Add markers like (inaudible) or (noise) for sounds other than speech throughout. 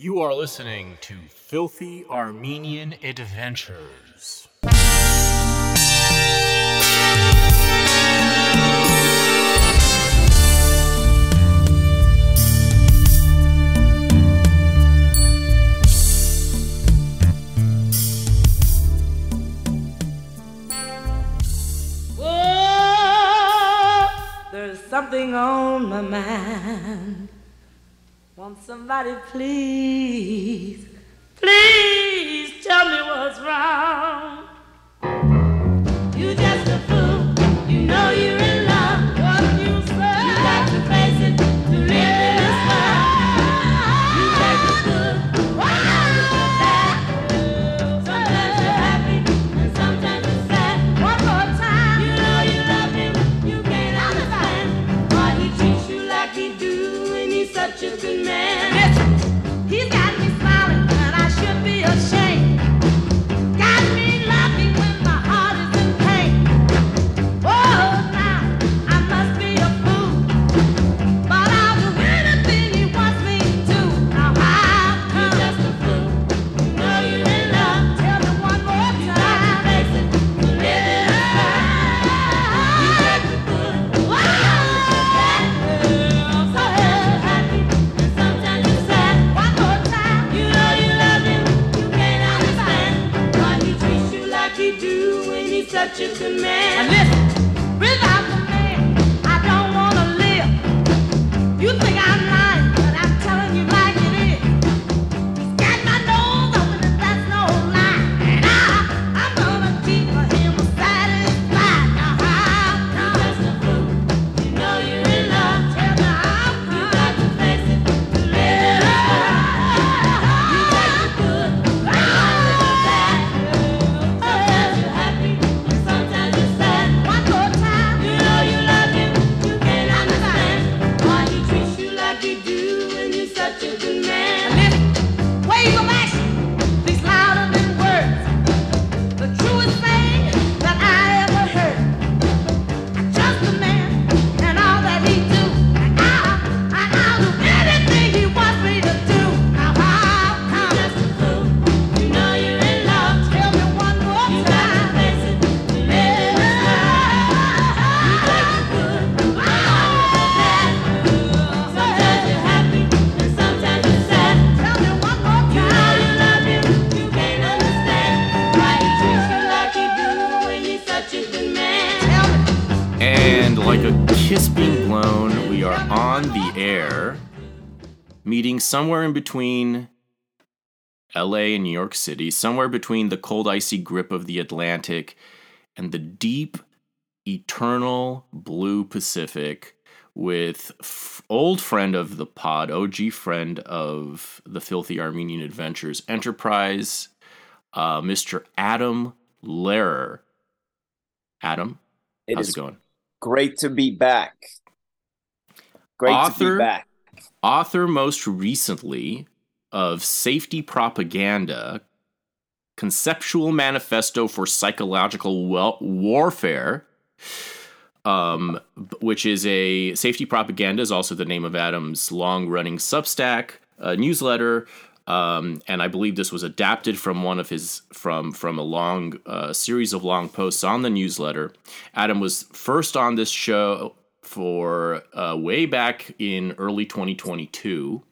You are listening to Filthy Armenian Adventures. Whoa, there's something on my mind. Won't somebody please, please tell me what's wrong? Somewhere in between LA and New York City, somewhere between the cold, icy grip of the Atlantic and the deep, eternal blue Pacific with f- old friend of the pod, OG friend of the Filthy Armenian Adventures Enterprise, uh, Mr. Adam Lehrer. Adam, It how's it going? great to be back. Great to Author- be back. Author most recently of Safety Propaganda, Conceptual Manifesto for Psychological Warfare, um, which is a Safety Propaganda is also the name of Adam's long running Substack uh, newsletter. Um, and I believe this was adapted from one of his from from a long uh, series of long posts on the newsletter. Adam was first on this show for uh, way back in early 2022,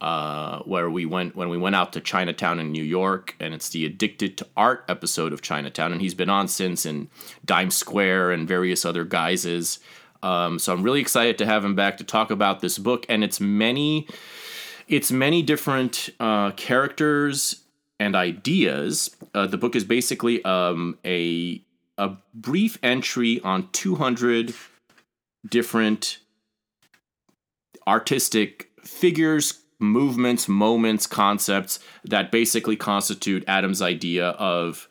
uh, where we went when we went out to Chinatown in New York, and it's the Addicted to Art episode of Chinatown, and he's been on since in Dime Square and various other guises. Um, so I'm really excited to have him back to talk about this book and its many, its many different uh, characters and ideas. Uh, the book is basically um, a a brief entry on 200 different artistic figures, movements, moments, concepts that basically constitute Adam's idea of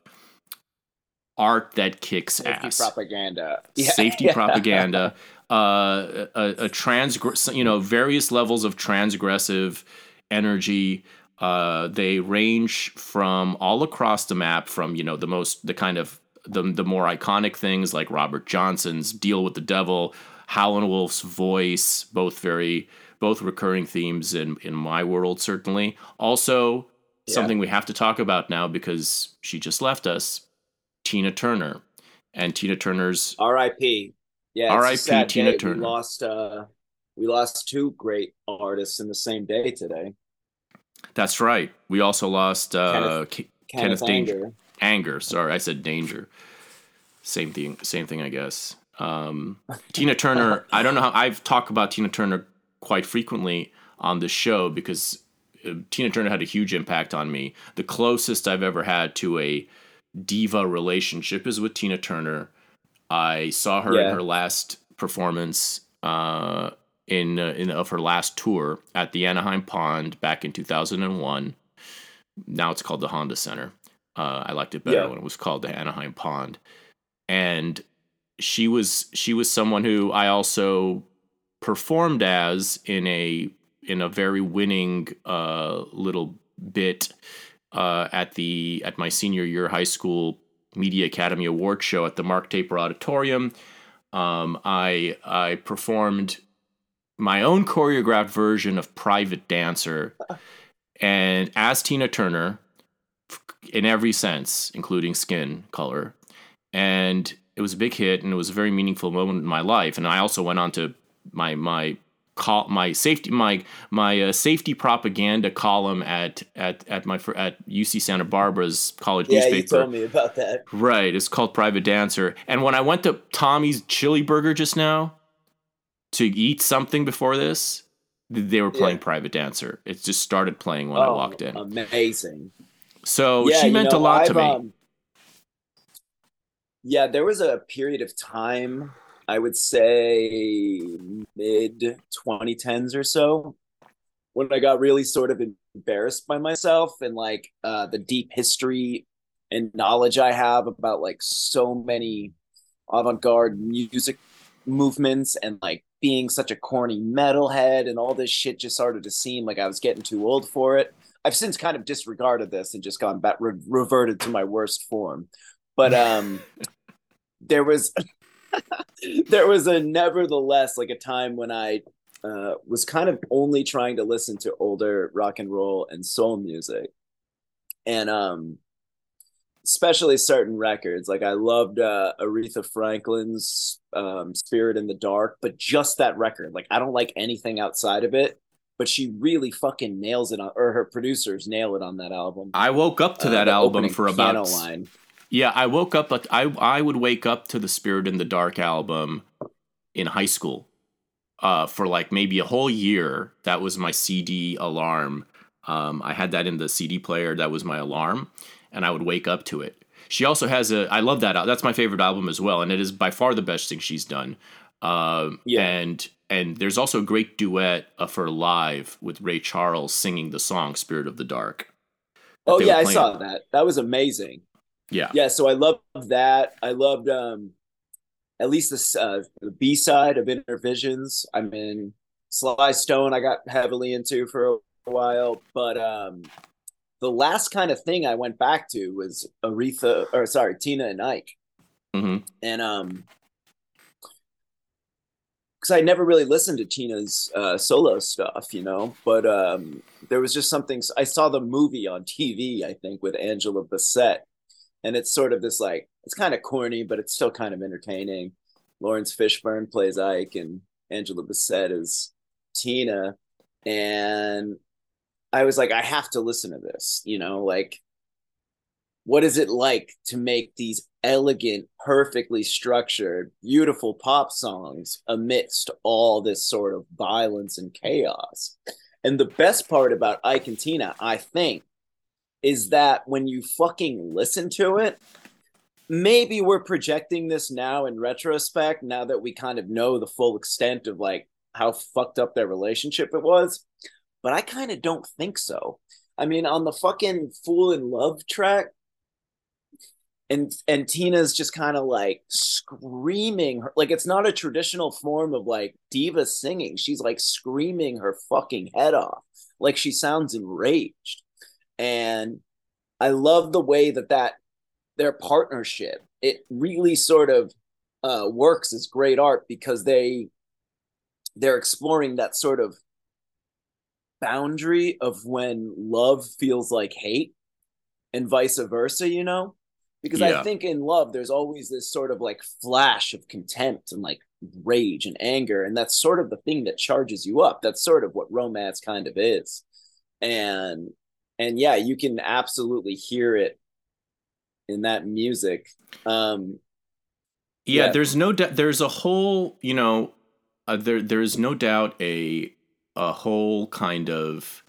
art that kicks Safety ass. propaganda. Safety (laughs) yeah. propaganda, uh, a, a transgress, you know, various levels of transgressive energy. Uh, they range from all across the map, from you know the most, the kind of the the more iconic things like Robert Johnson's "Deal with the Devil," Howlin' Wolf's voice, both very both recurring themes in in my world certainly. Also, Yeah. something we have to talk about now because she just left us, Tina Turner, and Tina Turner's R.I.P. Yeah, R.I.P. Tina day. Turner. We lost. Uh, we lost two great artists in the same day today. That's right. We also lost uh, Ke- Kenneth Danger. Anger. Anger. Sorry, I said danger. Same thing. Same thing, I guess. Um, Tina Turner. I don't know how I've talked about Tina Turner quite frequently on this show because uh, Tina Turner had a huge impact on me. The closest I've ever had to a diva relationship is with Tina Turner. I saw her Yeah. in her last performance uh, in uh, in of her last tour at the Anaheim Pond back in 2001. Now it's called the Honda Center. Uh, I liked it better Yeah. when it was called the Anaheim Pond. And she was she was someone who I also performed as in a in a very winning uh, little bit uh, at the at my senior year high school media academy award show at the Mark Taper Auditorium. Um, I I performed my own choreographed version of Private Dancer, and as Tina Turner, in every sense, including skin color, and it was a big hit, and it was a very meaningful moment in my life. And I also went on to my my call my safety my my uh, safety propaganda column at at at my at UC Santa Barbara's college Yeah, you told me about that. Right, it's called Private Dancer. And when I went to Tommy's Chili Burger just now to eat something before this, they were playing Yeah. Private Dancer. It just started playing when I Oh, walked in. Amazing. So Yeah, she you meant know, a lot to I've, me. um, yeah, there was a period of time, I would say mid 2010s or so, when I got really sort of embarrassed by myself and like uh, the deep history and knowledge I have about like so many avant-garde music movements and like being such a corny metalhead and all this shit just started to seem like I was getting too old for it. I've since kind of disregarded this and just gone back re- reverted to my worst form. But um there was (laughs) there was a nevertheless like a time when I uh was kind of only trying to listen to older rock and roll and soul music. And um especially certain records like I loved uh Aretha Franklin's um Spirit in the Dark, but just that record. Like I don't like anything outside of it but she really fucking nails it on, or her producers nail it on that album. I woke up to Uh, that album for about line. Yeah, I woke up like I I would wake up to the Spirit in the Dark album in high school. Uh for like maybe a whole year. That was my CD alarm. Um I had that in the CD player, that was my alarm, and I would wake up to it. She also has a I love that that's my favorite album as well and it is by far the best thing she's done. Um Yeah. and and there's also a great duet of her live with Ray Charles singing the song Spirit of the Dark. Oh yeah, I saw that. That was amazing. Yeah. Yeah, so I loved that. I loved um at least this uh the B side of Innervisions. I mean Sly Stone I got heavily into for a while, but um the last kind of thing I went back to was Aretha or sorry, Tina and Ike. Mhm. and um because I never really listened to Tina's uh, solo stuff, you know, but um, there was just something. I saw the movie on TV, I think, with Angela Bassett, and it's sort of this like it's kind of corny, but it's still kind of entertaining. Laurence Fishburne plays Ike, and Angela Bassett is Tina, and I was like, I have to listen to this, you know, like what is it like to make these elegant, perfectly structured, beautiful pop songs amidst all this sort of violence and chaos? And the best part about Ike and Tina, I think, is that when you fucking listen to it, maybe we're projecting this now in retrospect, now that we kind of know the full extent of like how fucked up their relationship it was. But I kind of don't think so. I mean, on the fucking Fool in Love track, and and Tina's just kind of like screaming her like it's not a traditional form of like diva singing. She's like screaming her fucking head off. Like she sounds enraged. And I love the way that that their partnership it really sort of uh works as great art because they they're exploring that sort of boundary of when love feels like hate and vice versa, you know? Because Yeah. I think in love, there's always this sort of like flash of contempt and like rage and anger. And that's sort of the thing that charges you up. That's sort of what romance kind of is. And, and yeah, you can absolutely hear it in that music. Um, Yeah, Yeah. there's no doubt. There's a whole, you know, uh, there there's no doubt a a whole kind of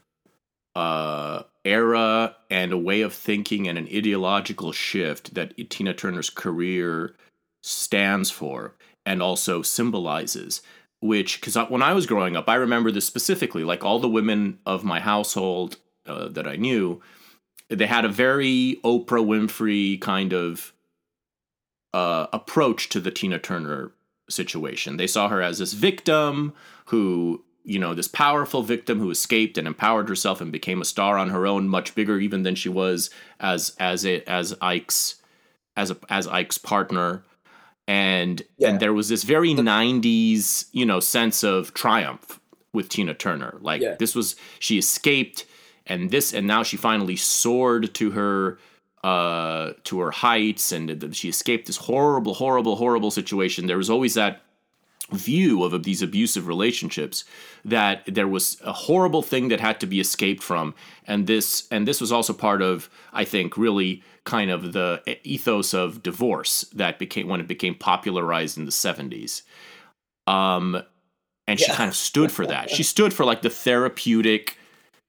uh era and a way of thinking and an ideological shift that Tina Turner's career stands for and also symbolizes. Which, because when I was growing up, I remember this specifically. Like all the women of my household uh, that I knew, they had a very Oprah Winfrey kind of uh, approach to the Tina Turner situation. They saw her as this victim who, you know, this powerful victim who escaped and empowered herself and became a star on her own, much bigger even than she was as as it as Ike's as a as Ike's partner. And Yeah. and there was this very '90s, you know, sense of triumph with Tina Turner. Like Yeah. this was she escaped, and this and now she finally soared to her uh to her heights and she escaped this horrible horrible horrible situation. There was always that view of, these abusive relationships that there was a horrible thing that had to be escaped from. And this and this was also part of i think really kind of the ethos of divorce that became when it became popularized in the 70s um and she Yeah. kind of stood for that. She stood for like the therapeutic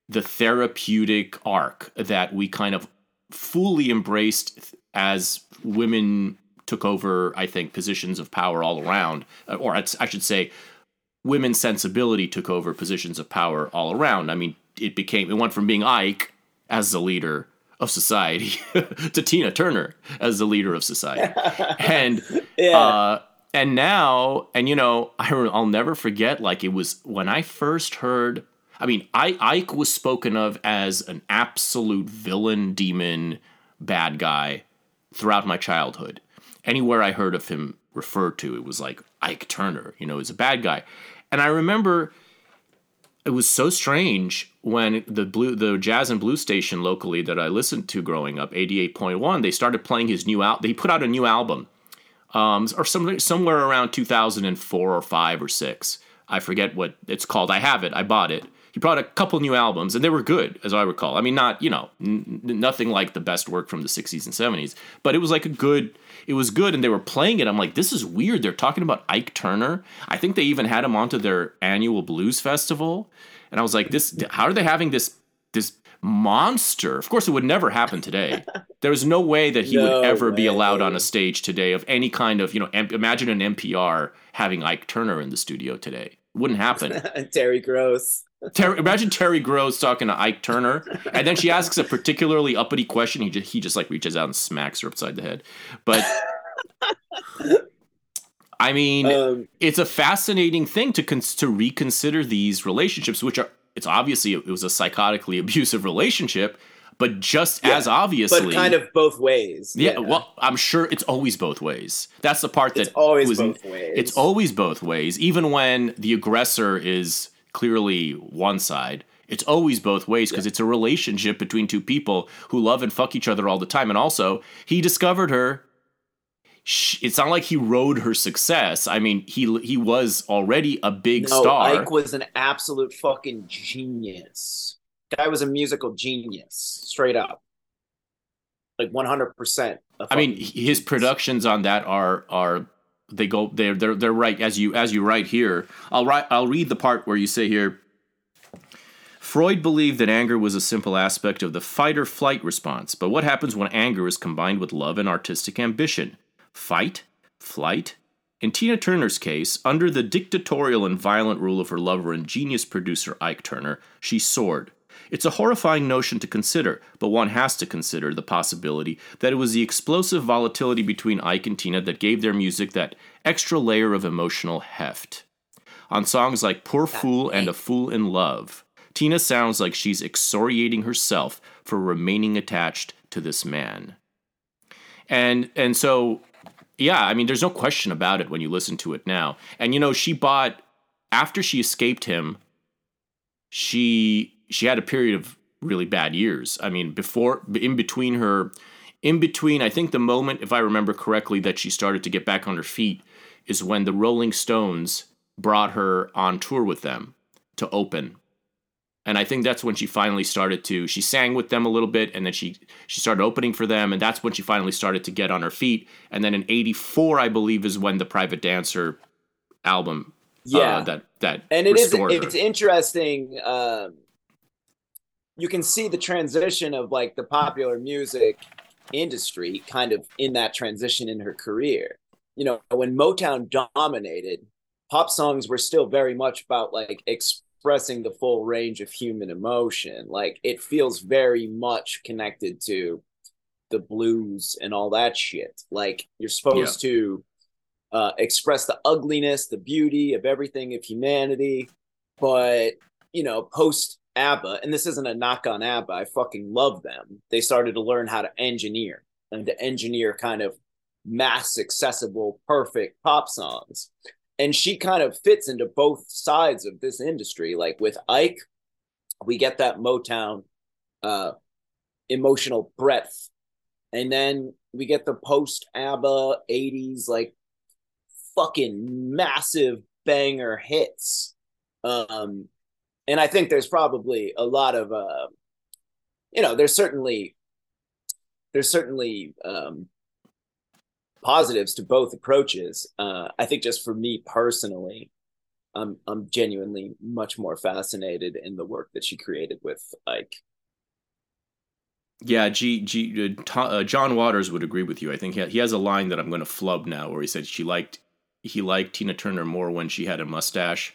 the therapeutic arc that we kind of fully embraced as women took over, I think, positions of power all around, or I should say, women's sensibility took over positions of power all around. I mean, it became, it went from being Ike as the leader of society (laughs) to Tina Turner as the leader of society. (laughs) and, yeah. uh, and now, and you know, I, I'll never forget, like, it was when I first heard I mean, I, Ike was spoken of as an absolute villain, demon, bad guy throughout my childhood. Anywhere I heard of him referred to, it was like Ike Turner, you know, he's a bad guy. And I remember it was so strange when the blue the jazz and blues station locally that I listened to growing up, 88.1, they started playing his new out they put out a new album. Um, or some, somewhere around 2004 or 5 or 6. I forget what it's called. I have it. I bought it. He brought a couple new albums, and they were good, as I recall. I mean, not you know, n- nothing like the best work from the '60s and '70s, but it was like a good. It was good, and they were playing it. I'm like, this is weird. They're talking about Ike Turner. I think they even had him onto their annual blues festival, and I was like, this. How are they having this this monster? Of course, it would never happen today. (laughs) There's no way that he No would ever be allowed on a stage today of any kind of you know. M- imagine an NPR having Ike Turner in the studio today. Wouldn't happen. (laughs) Terry Gross. Terry, imagine Terry Gross talking to Ike Turner, and then she asks a particularly uppity question. He just he just like reaches out and smacks her upside the head. But I mean, Um, it's a fascinating thing to cons- to reconsider these relationships, which are it's obviously it was a psychotically abusive relationship, but just Yeah, as obviously, but kind of both ways. yeah, Well, I'm sure it's always both ways. That's the part it's that always was both ways. it's always both ways, even when the aggressor is clearly one side. It's always both ways because it's a relationship between two people who love and fuck each other all the time. And also, he discovered her. Sh- It's not like he rode her success. I mean, he he was already a big no, star. Ike was an absolute fucking genius. Guy was a musical genius, straight up. Like one hundred percent. I mean, his productions on that are are they go they're they're they're right as you as you write here. I'll write I'll read the part where you say here. Freud believed that anger was a simple aspect of the fight or flight response, but what happens when anger is combined with love and artistic ambition? Fight? Flight? In Tina Turner's case, under the dictatorial and violent rule of her lover and genius producer Ike Turner, she soared. It's a horrifying notion to consider, but one has to consider the possibility that it was the explosive volatility between Ike and Tina that gave their music that extra layer of emotional heft. On songs like Poor Fool and A Fool in Love, Tina sounds like she's exoriating herself for remaining attached to this man. And and so yeah, I mean there's no question about it when you listen to it now. And you know, she bought after she escaped him, she she had a period of really bad years. I mean, before in between her in between, I think the moment, if I remember correctly, that she started to get back on her feet is when the Rolling Stones brought her on tour with them to open. And I think that's when she finally started to she sang with them a little bit and then she she started opening for them and that's when she finally started to get on her feet. And then in 84 I believe is when the Private Dancer album uh, Yeah. that that and it is it's interesting um you can see the transition of like the popular music industry kind of in that transition in her career. You know when motown dominated pop songs were still very much about like expressing the full range of human emotion. Like it feels very much connected to the blues and all that shit. Like you're supposed to uh, express the ugliness, the beauty of everything of humanity. But you know, post ABBA, and this isn't a knock on ABBA. I fucking love them. They started to learn how to engineer and to engineer kind of mass accessible, perfect pop songs. And she kind of fits into both sides of this industry. Like with Ike, we get that Motown uh, emotional breadth. And then we get the post ABBA 80s, like fucking massive banger hits. Um, and I think there's probably a lot of, uh, you know, there's certainly, there's certainly um, positives to both approaches. Uh, I think just for me personally, I'm I'm genuinely much more fascinated in the work that she created with Ike. Yeah, G, G, uh, uh, John Waters would agree with you. I think he, he has a line that I'm going to flub now, where he said she liked he liked Tina Turner more when she had a mustache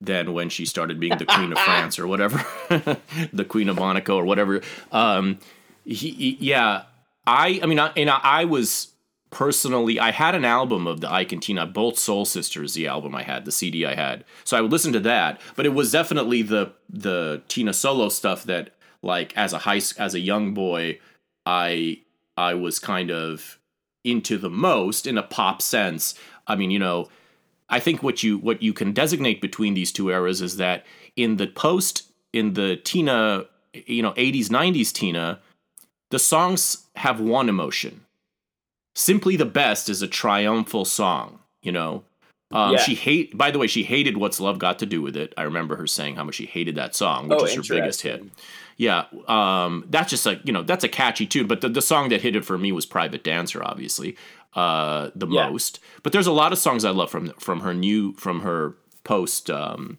than when she started being the Queen of France or whatever, (laughs) the Queen of Monaco or whatever. Um, he, he- yeah, I, I mean, I, and I, I was personally, I had an album of the Ike and Tina, both Soul Sisters, the album I had, the CD I had, so I would listen to that. But it was definitely the the Tina solo stuff that, like, as a high, as a young boy, I I was kind of into the most in a pop sense. I mean, you know, I think what you what you can designate between these two eras is that in the post in the Tina, you know, 80s 90s Tina, the songs have one emotion. Simply the best is a triumphal song, you know. Um, Yeah. She hate. By the way, she hated "What's Love Got to Do with It." I remember her saying how much she hated that song, which Oh, was her biggest hit. Yeah, um, that's just like you know that's a catchy tune, but the, the song that hit it for me was "Private Dancer," obviously uh, the Yeah. most. But there's a lot of songs I love from from her new from her post. Um,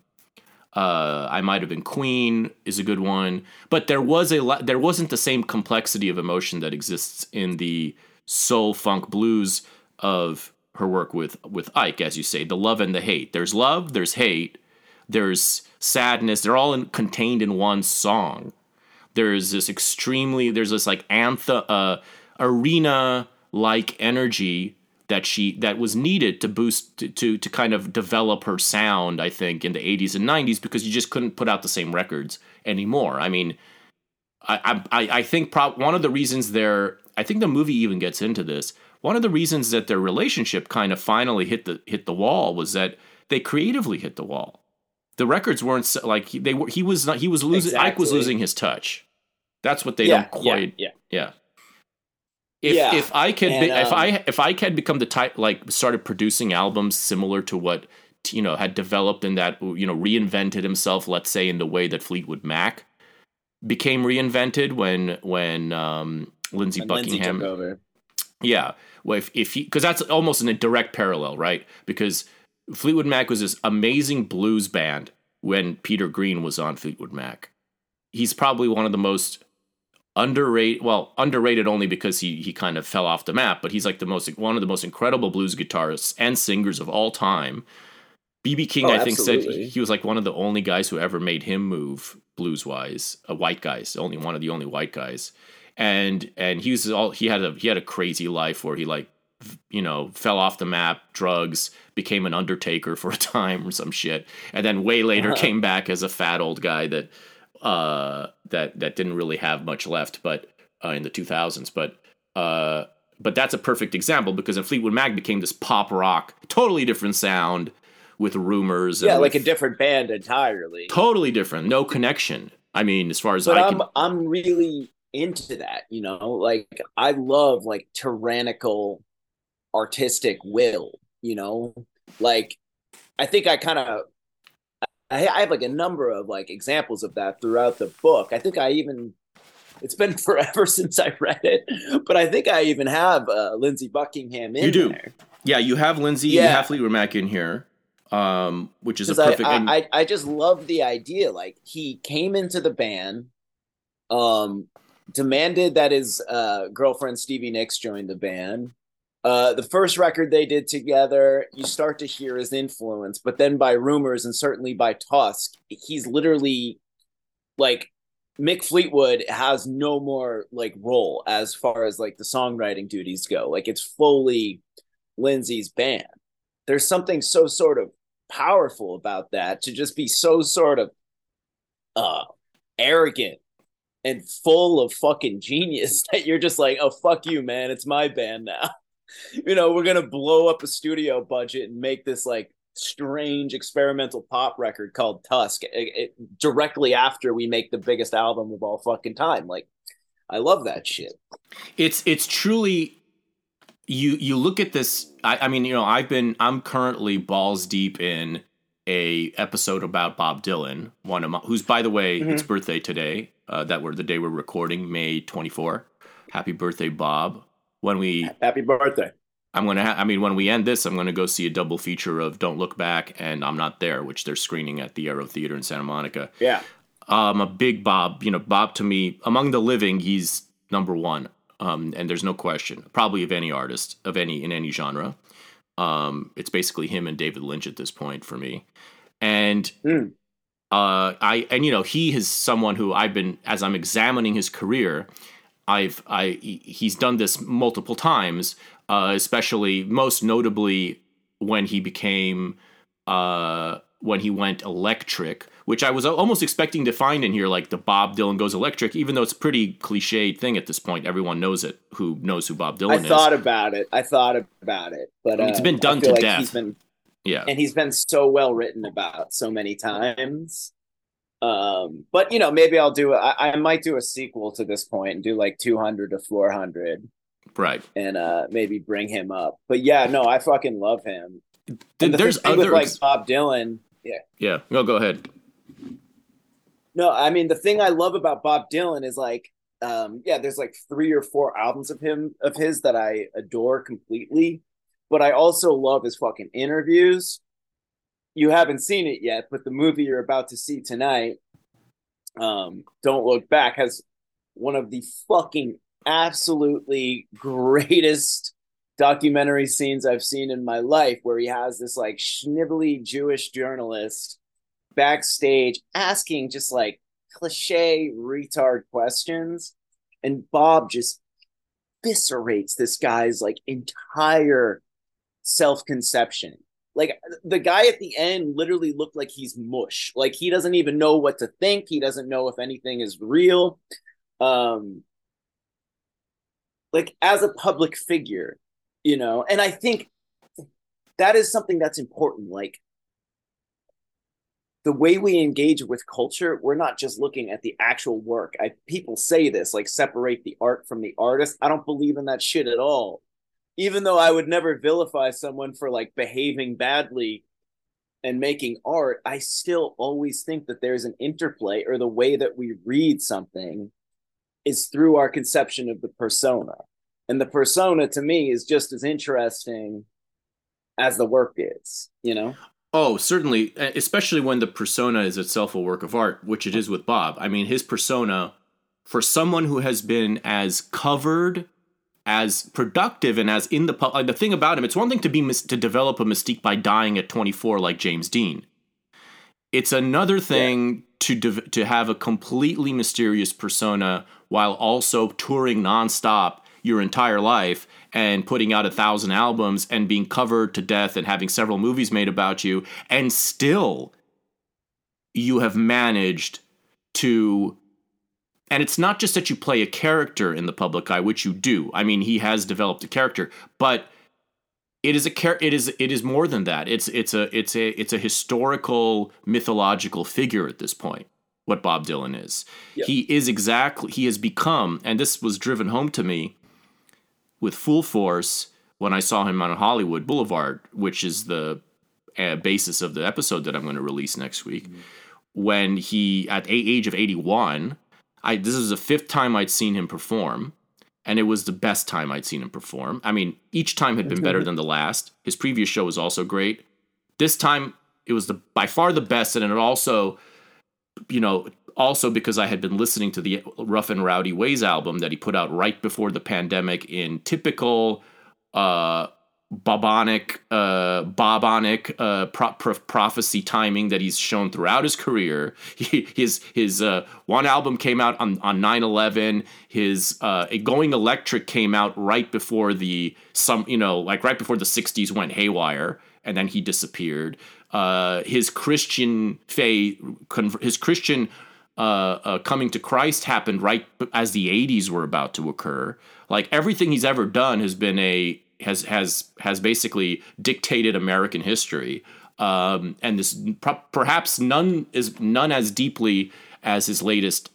uh, I might have been Queen is a good one, but there was a lot. There wasn't the same complexity of emotion that exists in the soul funk blues of her work with with Ike, as you say, the love and the hate. There's love, there's hate, there's sadness. They're all in, contained in one song. There's this extremely there's this like anthem uh, arena like energy that she that was needed to boost to, to to kind of develop her sound. I think in the 80s and 90s because you just couldn't put out the same records anymore. I mean, I I I think prob- one of the reasons they're I think the movie even gets into this. One of the reasons that their relationship kind of finally hit the hit the wall was that they creatively hit the wall. The records weren't like he- they were. He was not. He was losing. Ike was losing his touch. That's what they yeah, don't quite. yeah, Yeah. If Yeah, if I had and, be, if um, I if I had become the type like started producing albums similar to what you know had developed in that you know reinvented himself let's say in the way that Fleetwood Mac became reinvented when when um, Lindsey And Lindsey Buckingham took over. yeah. Well, if, if he, because that's almost in a direct parallel, right? Because Fleetwood Mac was this amazing blues band when Peter Green was on Fleetwood Mac. He's probably one of the most underrated, well, underrated only because he, he kind of fell off the map, but he's like the most, one of the most incredible blues guitarists and singers of all time. BB King, Oh, I think, said absolutely. he, he was like one of the only guys who ever made him move blues wise. A white guys, only one of the only white guys and and he was all he had a he had a crazy life where he like you know fell off the map drugs became an undertaker for a (laughs) time or some shit and then way later Uh-huh. came back as a fat old guy that uh that that didn't really have much left but uh, in the 2000s but uh but that's a perfect example because then Fleetwood Mac became this pop rock totally different sound with rumors. yeah, like a different band entirely. totally different, no connection. I mean, as far as But I I'm I'm really into that, you know. Like I love like tyrannical artistic will, you know. Like I think I kind of I, I have like a number of like examples of that throughout the book. I think I even it's been (laughs) forever since I read it, but I think I even have uh, Lindsey Buckingham in You do. there. yeah, you have Lindsey, you Yeah. have Fleetwood Mac in here, um, which is a I- perfect. I, and- I, I just love the idea. Like he came into the band, um, demanded that his uh, girlfriend Stevie Nicks join the band. Uh, the first record they did together, you start to hear his influence, but then by rumors and certainly by Tusk, he's literally like Mick Fleetwood has no more like role as far as like the songwriting duties go. Like it's fully Lindsey's band. There's something so sort of powerful about that to just be so sort of uh arrogant and full of fucking genius (laughs) that you're just like, oh fuck you, man, it's my band now. (laughs) you know, we're gonna blow up a studio budget and make this like strange experimental pop record called Tusk it, it- directly after we make the biggest album of all fucking time. Like, I love that shit. it's it's truly you you look at this I, I mean you know i've been i'm currently balls deep in a episode about bob dylan one of my who's by the way Mhm. its birthday today uh, that we're the day we're recording may 24 happy birthday bob when we Happy birthday. i'm gonna ha- i mean when we end this i'm gonna go see a double feature of don't look back and i'm not there which they're screening at the aero theater in santa monica Yeah. I'm a big Bob. You know, Bob to me, among the living, he's number one. Um, and there's no question, probably of any artist of any in any genre. Um, it's basically him and David Lynch at this point for me. And Mm. uh, I and you know he is someone who I've been as I'm examining his career. I've I he's done this multiple times, uh, especially most notably when he became uh, when he went electric, which I was almost expecting to find in here, like the Bob Dylan goes electric, even though it's a pretty cliched thing at this point. Everyone knows it. Who knows who Bob Dylan I is? I thought about it. I thought about it, but uh, It's been done to like death. He's been yeah, and he's been so well written about so many times. Um, but you know, maybe I'll do. I, I might do a sequel to this point and do like two hundred to four hundred, right. and uh, maybe bring him up. But yeah, no, I fucking love him. Th- the there's other with like Bob Dylan. Yeah, yeah. No, go ahead. No, I mean the thing I love about Bob Dylan is like, um, yeah, there's like three or four albums of him of his that I adore completely, but I also love his fucking interviews. You haven't seen it yet, but the movie you're about to see tonight, um, Don't Look Back, has one of the fucking absolutely (laughs) greatest documentary scenes I've seen in my life, where he has this like schnibbly Jewish journalist backstage asking just like cliche retard questions and bob just eviscerates this guy's like entire self-conception like the guy at the end literally looked like he's mush like he doesn't even know what to think he doesn't know if anything is real um like as a public figure you know and i think that is something that's important like the way we engage with culture, we're not just looking at the actual work. I people say this like separate the art from the artist. I don't believe in that shit at all. Even though I would never vilify someone for like behaving badly and making art, I still always think that there's an interplay or the way that we read something is through our conception of the persona. And the persona to me is just as interesting as the work is, you know? Oh, certainly, especially when the persona is itself a work of art, which it is with Bob. I mean, his persona, for someone who has been as covered, as productive, and as in the public. like the thing about him, it's one thing to be mis- to develop a mystique by dying at 24, like James Dean. It's another thing to dev- to have a completely mysterious persona while also touring nonstop your entire life and putting out a thousand albums and being covered to death and having several movies made about you, and still you have managed to. And it's not just that you play a character in the public eye, which you do. I mean, he has developed a character, but it is a char- it is it is more than that. It's it's a it's a it's a historical mythological figure at this point. What Bob Dylan is, Yep. he is exactly he has become, and this was driven home to me with full force when I saw him on Hollywood Boulevard, which is the uh, basis of the episode that I'm going to release next week. When he, at the age of 81, I this is the fifth time I'd seen him perform, and it was the best time I'd seen him perform. I mean, each time had been better than the last. His previous show was also great. This time, it was the by far the best, and it also, you know, also because I had been listening to the Rough and Rowdy Ways album that he put out right before the pandemic in typical uh Bobonic, uh, Bobonic uh, pro- pro- prophecy timing that he's shown throughout his career. (laughs) He, his his uh, one album came out on on 9/11. His uh, Going Electric came out right before the some you know like right before the 60s went haywire, and then he disappeared. Uh, his Christian faith, his Christian uh, uh, coming to Christ happened right as the 80s were about to occur. Like everything he's ever done has been a has has has basically dictated American history. Um, and this perhaps none is none as deeply as his latest,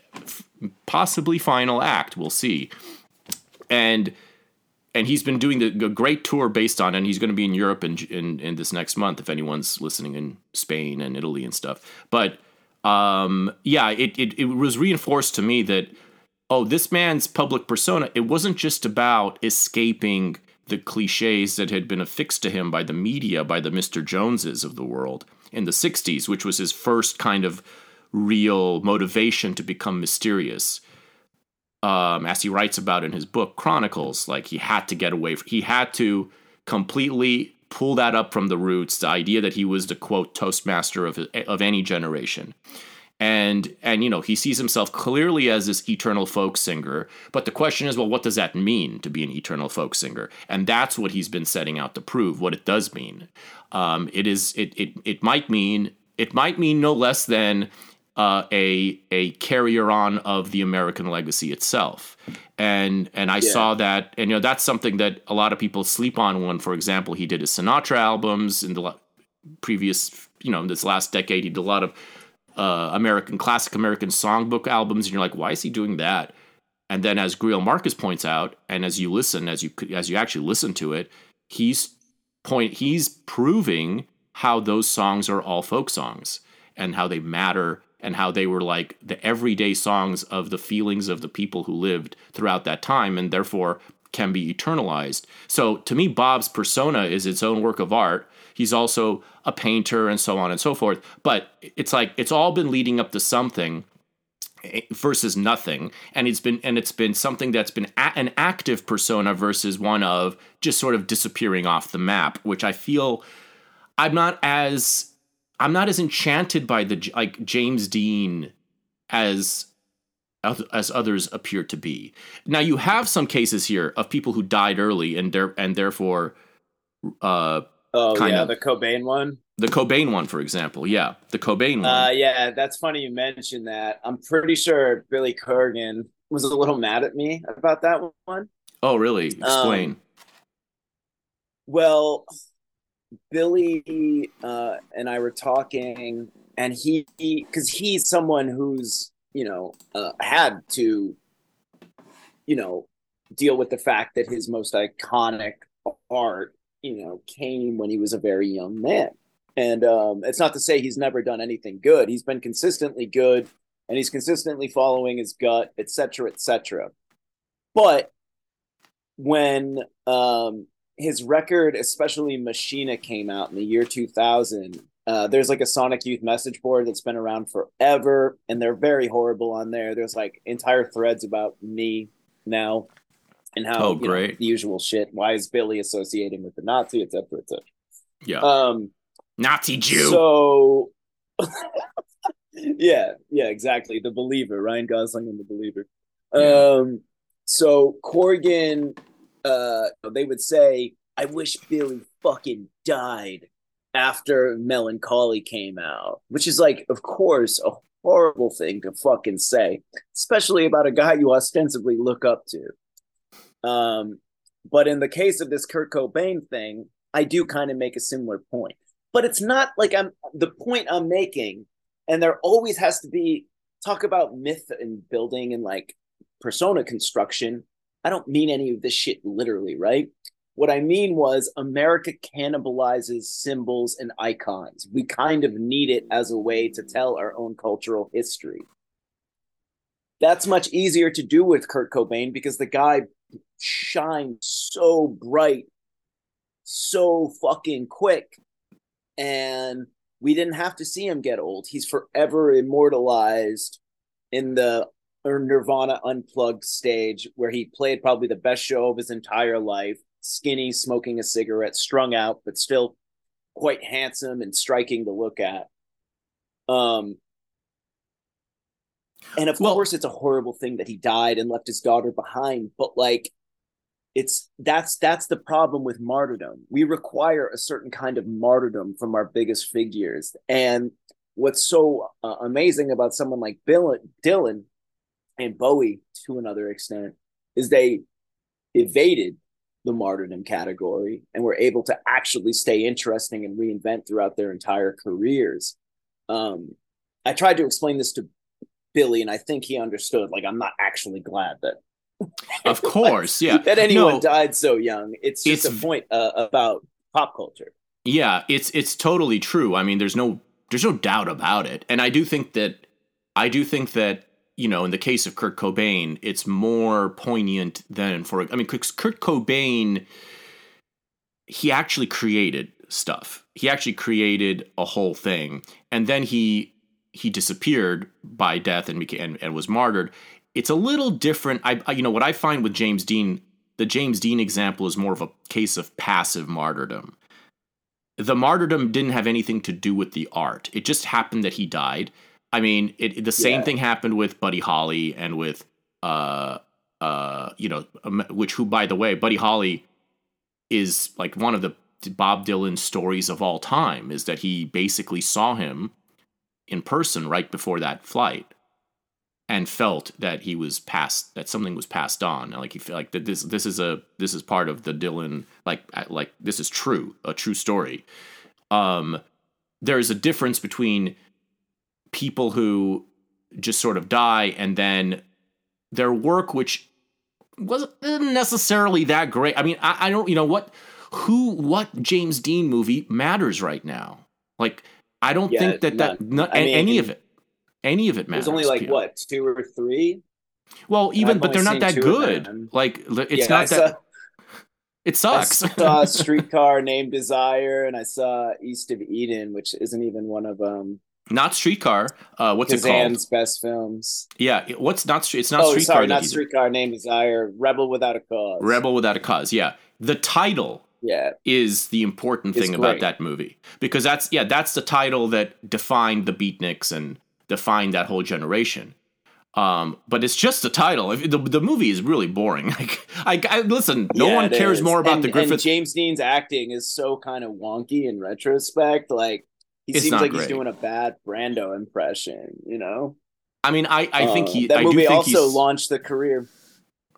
possibly final act. We'll see. And and he's been doing the, a great tour based on, and he's going to be in Europe in, in in this next month. If anyone's listening in Spain and Italy and stuff, but um, yeah, it, it it was reinforced to me that oh, this man's public persona. It wasn't just about escaping the cliches that had been affixed to him by the media, by the Mister Joneses of the world in the '60s, which was his first kind of real motivation to become mysterious um, as he writes about in his book Chronicles, like he had to get away. From, he had to completely pull that up from the roots. The idea that he was the quote toastmaster of of any generation, and and you know he sees himself clearly as this eternal folk singer. But the question is, well, what does that mean to be an eternal folk singer? And that's what he's been setting out to prove. What it does mean. Um, it is. It it it might mean. It might mean no less than uh, a a carrier on of the American legacy itself. And and I saw that, and you know that's something that a lot of people sleep on. When, for example, he did his Sinatra albums in the previous, you know, this last decade, he did a lot of uh, American classic American songbook albums, and you're like, why is he doing that? And then, as Greil Marcus points out, and as you listen, as you as you actually listen to it, he's point he's proving how those songs are all folk songs and how they matter and how they were like the everyday songs of the feelings of the people who lived throughout that time and therefore can be eternalized. So to me, Bob's persona is its own work of art. He's also a painter and so on and so forth. But it's like it's all been leading up to something eh, versus nothing and it's been and it's been something that's been a, an active persona versus one of just sort of disappearing off the map which i feel i'm not as i'm not as enchanted by the like james dean as as others appear to be now you have some cases here of people who died early and there and therefore uh Oh Kind yeah, of. the Cobain one. the cobain one for example yeah the cobain one Uh, yeah, that's funny you mentioned that. I'm pretty sure Billy Corgan was a little mad at me about that one. oh really explain Well, Billy uh, and I were talking, and he, because he's someone who's, you know, uh, had to, you know, deal with the fact that his most iconic art, you know, came when he was a very young man. And um, it's not to say he's never done anything good. He's been consistently good, and he's consistently following his gut, et cetera, et cetera. But when um, his record, especially Machina, came out in the year 2000. Uh, there's like a Sonic Youth message board that's been around forever, and they're very horrible on there. There's like entire threads about me now and how Oh, you know, great. the usual shit. Why is Billy associating with the Nazi, et cetera, et cetera. yeah Um, nazi jew so, (laughs) yeah, yeah, exactly. The Believer, Ryan Gosling and The Believer. Yeah. Um, so Corgan, uh, they would say, "I wish Billy fucking died." After Mellon Collie came out, which is like, of course, a horrible thing to fucking say, especially about a guy you ostensibly look up to. Um, but in the case of this Kurt Cobain thing, I do kind of make a similar point. But it's not like I'm the point I'm making, and there always has to be talk about myth and building and like persona construction. I don't mean any of this shit literally, right? What I mean was America cannibalizes symbols and icons. We kind of need it as a way to tell our own cultural history. That's much easier to do with Kurt Cobain because the guy shined so bright, so fucking quick. And we didn't have to see him get old. He's forever immortalized in the Nirvana unplugged stage where he played probably the best show of his entire life skinny, smoking a cigarette, strung out, but still quite handsome and striking to look at. Um, and of Well- course, it's a horrible thing that he died and left his daughter behind. But like, it's that's that's the problem with martyrdom. We require a certain kind of martyrdom from our biggest figures. And what's so uh, amazing about someone like Bill, Dylan and Bowie, to another extent, is they evaded the martyrdom category and were able to actually stay interesting and reinvent throughout their entire careers. Um, I tried to explain this to Billy, and I think he understood. Like, I'm not actually glad that (laughs) Of course, yeah. (laughs) that anyone No. died so young. It's just It's- a point uh, about pop culture. Yeah, it's it's totally true. I mean, there's no there's no doubt about it. And I do think that I do think that you know, in the case of Kurt Cobain, it's more poignant than for I mean, Kurt Cobain he actually created stuff. He actually created a whole thing, and then he he disappeared by death and became and, and was martyred. It's a little different. I, I you know what I find with James Dean, the James Dean example is more of a case of passive martyrdom the martyrdom didn't have anything to do with the art. It just happened that he died. I mean, it, it- the same Yeah. thing happened with Buddy Holly and with uh uh you know um, which who by the way, Buddy Holly is like one of the Bob Dylan stories of all time is that he basically saw him in person right before that flight and felt that he was passed that something was passed on. Like he felt like that this this is a this is part of the Dylan like uh, like this is true a true story. Um there's a difference between people who just sort of die and then their work which wasn't necessarily that great. I mean i, I don't you know what who what james dean movie matters right now? Like i don't Yeah, think that that not, I mean, any of it any of it matters There's only like what two or three. well even but they're not that good like it's Yeah, I not that saw- (laughs) it I sucks saw (laughs) Streetcar Named Desire, and I saw East of Eden, which isn't even one of um not streetcar uh what's it called Kazan's best films. yeah what's not street it's not oh, streetcar sorry, not Streetcar Named Desire. Rebel Without a Cause. rebel without a cause yeah the title Yeah, is the important thing about that movie because that's yeah that's the title that defined the beatniks and defined that whole generation um but it's just a title the, the movie is really boring (laughs) like I, I listen no Yeah, one cares is. more about And- the And griffith James Dean's acting is so kind of wonky in retrospect. Like he It's seems like great. he's doing a bad Brando impression. You know, i mean i i think Uh, he that i movie do think also launched the career.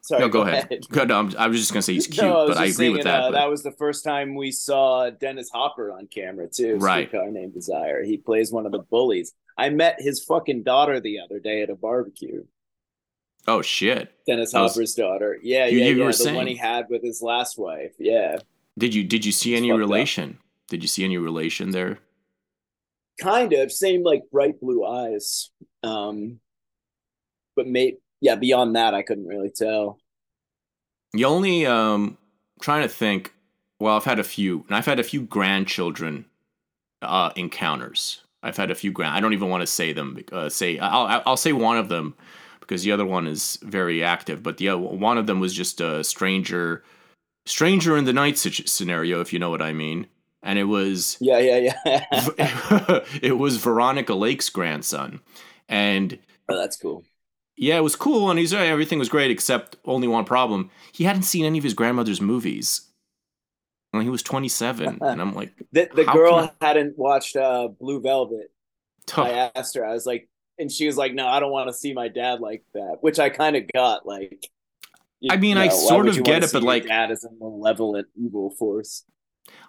Sorry, no go, ahead, Go- no, I'm- i was just gonna say he's (laughs) cute No, I but i agree with that uh, but- that was the first time we saw Dennis Hopper on camera too. Right. Streetcar Named Desire. He plays one of the bullies. I met his fucking daughter the other day at a barbecue. oh shit Dennis That was- Hopper's daughter. Yeah, You- yeah, you yeah. the saying. one he had with his last wife. Yeah, did you did you see It's any fucked up. relation did you see any relation there kind of same like bright blue eyes. Um, but mate, yeah. Beyond that, I couldn't really tell. The only um trying to think. Well, I've had a few, and I've had a few grandchildren uh, encounters. I've had a few grand. I don't even want to say them. Uh, say I'll I'll say one of them because the other one is very active. But the other, one of them was just a stranger, stranger in the night scenario, if you know what I mean. And it was Yeah, yeah, yeah. (laughs) it was Veronica Lake's grandson, and oh, that's cool. Yeah, it was cool, and he's everything was great except only one problem: he hadn't seen any of his grandmother's movies. When he was 27, (laughs) and I'm like, The the girl can hadn't watched uh Blue Velvet. I asked her, I was like, and she was like, "No, I don't want to see my dad like that," which I kind of got. Like, I mean, I know, why sort of get it, but, like- dad as a malevolent evil force.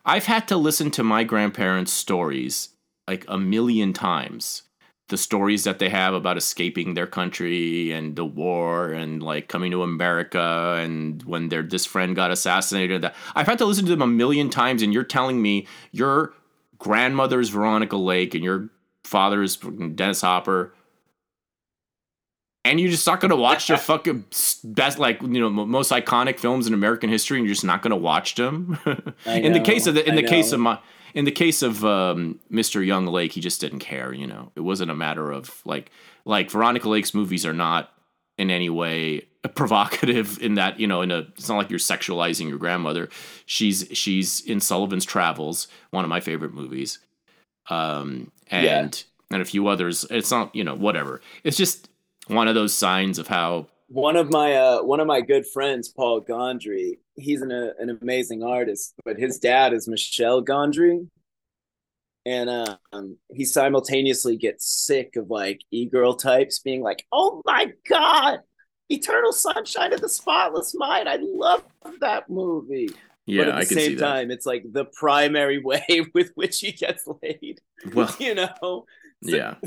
I've had to listen to my grandparents' stories like a million times. The stories that they have about escaping their country and the war and like coming to America and when their this friend got assassinated. That I've had to listen to them a million times, and you're telling me your grandmother's Veronica Lake and your father's Dennis Hopper and you're just not gonna watch the (laughs) fucking best, like you know, most iconic films in American history, and you're just not gonna watch them. (laughs) In the case of the, in I the case of my, in the case of um, Mr. Young Lake, he just didn't care. You know, it wasn't a matter of like, like Veronica Lake's movies are not in any way provocative in that you know in a it's not like you're sexualizing your grandmother she's she's in sullivan's travels one of my favorite movies um and Yeah. and a few others it's not you know whatever it's just one of those signs of how one of my uh one of my good friends paul gondry he's an, uh, an amazing artist but his dad is michel gondry. And um he simultaneously gets sick of like e-girl types being like oh my god eternal sunshine of the spotless mind i love that movie. Yeah but at the i can same time it's like the primary (laughs) way with which he gets laid well (laughs) you know? yeah. (laughs)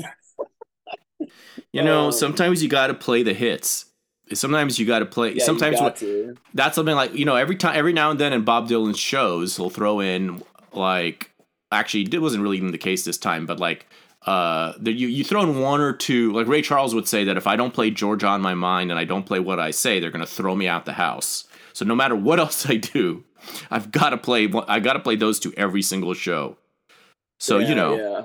You know Um, sometimes you got to play the hits sometimes you got to play yeah, sometimes what to. that's something like you know every time every now and then in Bob Dylan's shows he'll throw in like actually it wasn't really even the case this time but like uh there, you you throw in one or two like Ray Charles would say that if I don't play Georgia on my mind and I don't play what I say they're gonna throw me out the house so no matter what (laughs) else I do I've got to play I got to play those two every single show so Yeah, you know yeah.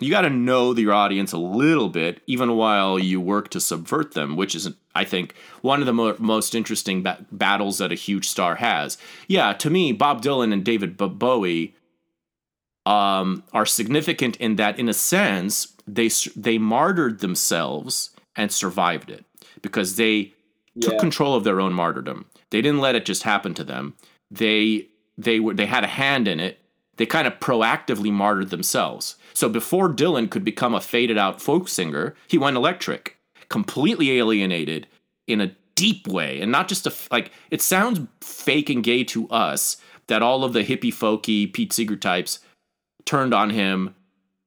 You got to know your audience a little bit, even while you work to subvert them, which is, I think, one of the mo- most interesting ba- battles that a huge star has. Yeah, to me, Bob Dylan and David B- Bowie um, are significant in that, in a sense, they they martyred themselves and survived it because they took control of their own martyrdom. They didn't let it just happen to them. They they were they had a hand in it. They kind of proactively martyred themselves. So before Dylan could become a faded out folk singer, he went electric, completely alienated in a deep way, and not just a, like. It sounds fake and gay to us that all of the hippie folky Pete Seeger types turned on him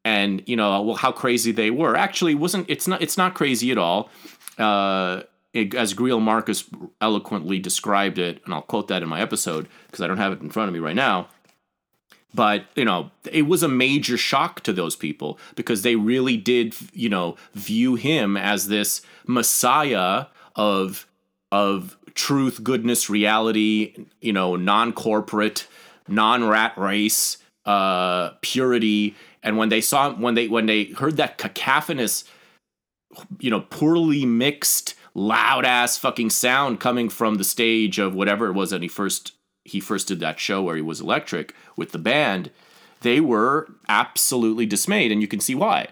and you know well how crazy they were actually wasn't it's not it's not crazy at all uh it- as Greil Marcus eloquently described it and I'll quote that in my episode because I don't have it in front of me right now but you know it was a major shock to those people because they really did you know view him as this messiah of of truth goodness reality you know non-corporate non-rat race uh purity. And when they saw when they when they heard that cacophonous you know poorly mixed loud ass fucking sound coming from the stage of whatever it was that he first he first did that show where he was electric with the band they were absolutely dismayed and you can see why.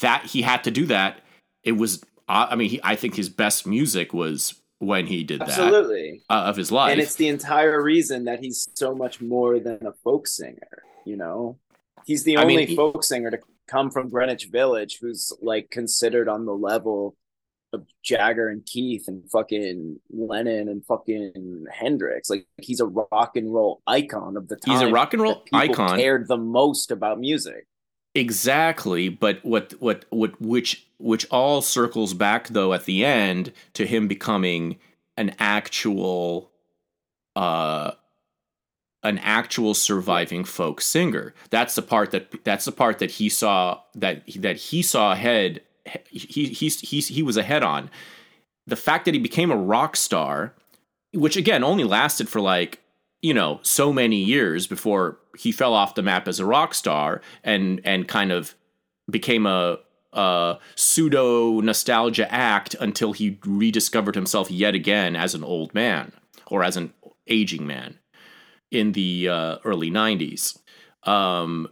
That he had to do that. It was uh, i mean he, i think his best music was when he did Absolutely. that uh, of his life. And it's the entire reason that he's so much more than a folk singer you know? He's the I mean, only he- folk singer to come from greenwich village who's like considered on the level of jagger and keith and fucking lennon and fucking hendrix like he's a rock and roll icon of the time He's a rock and roll icon. cared the most about music Exactly, but what what what which which all circles back though at the end to him becoming an actual uh an actual surviving folk singer. That's the part that that's the part that he saw that that he saw ahead he he he he was ahead on. The fact that he became a rock star, which again only lasted for like you know so many years before he fell off the map as a rock star and and kind of became a, a pseudo nostalgia act until he rediscovered himself yet again as an old man or as an aging man in the uh, early 90s um,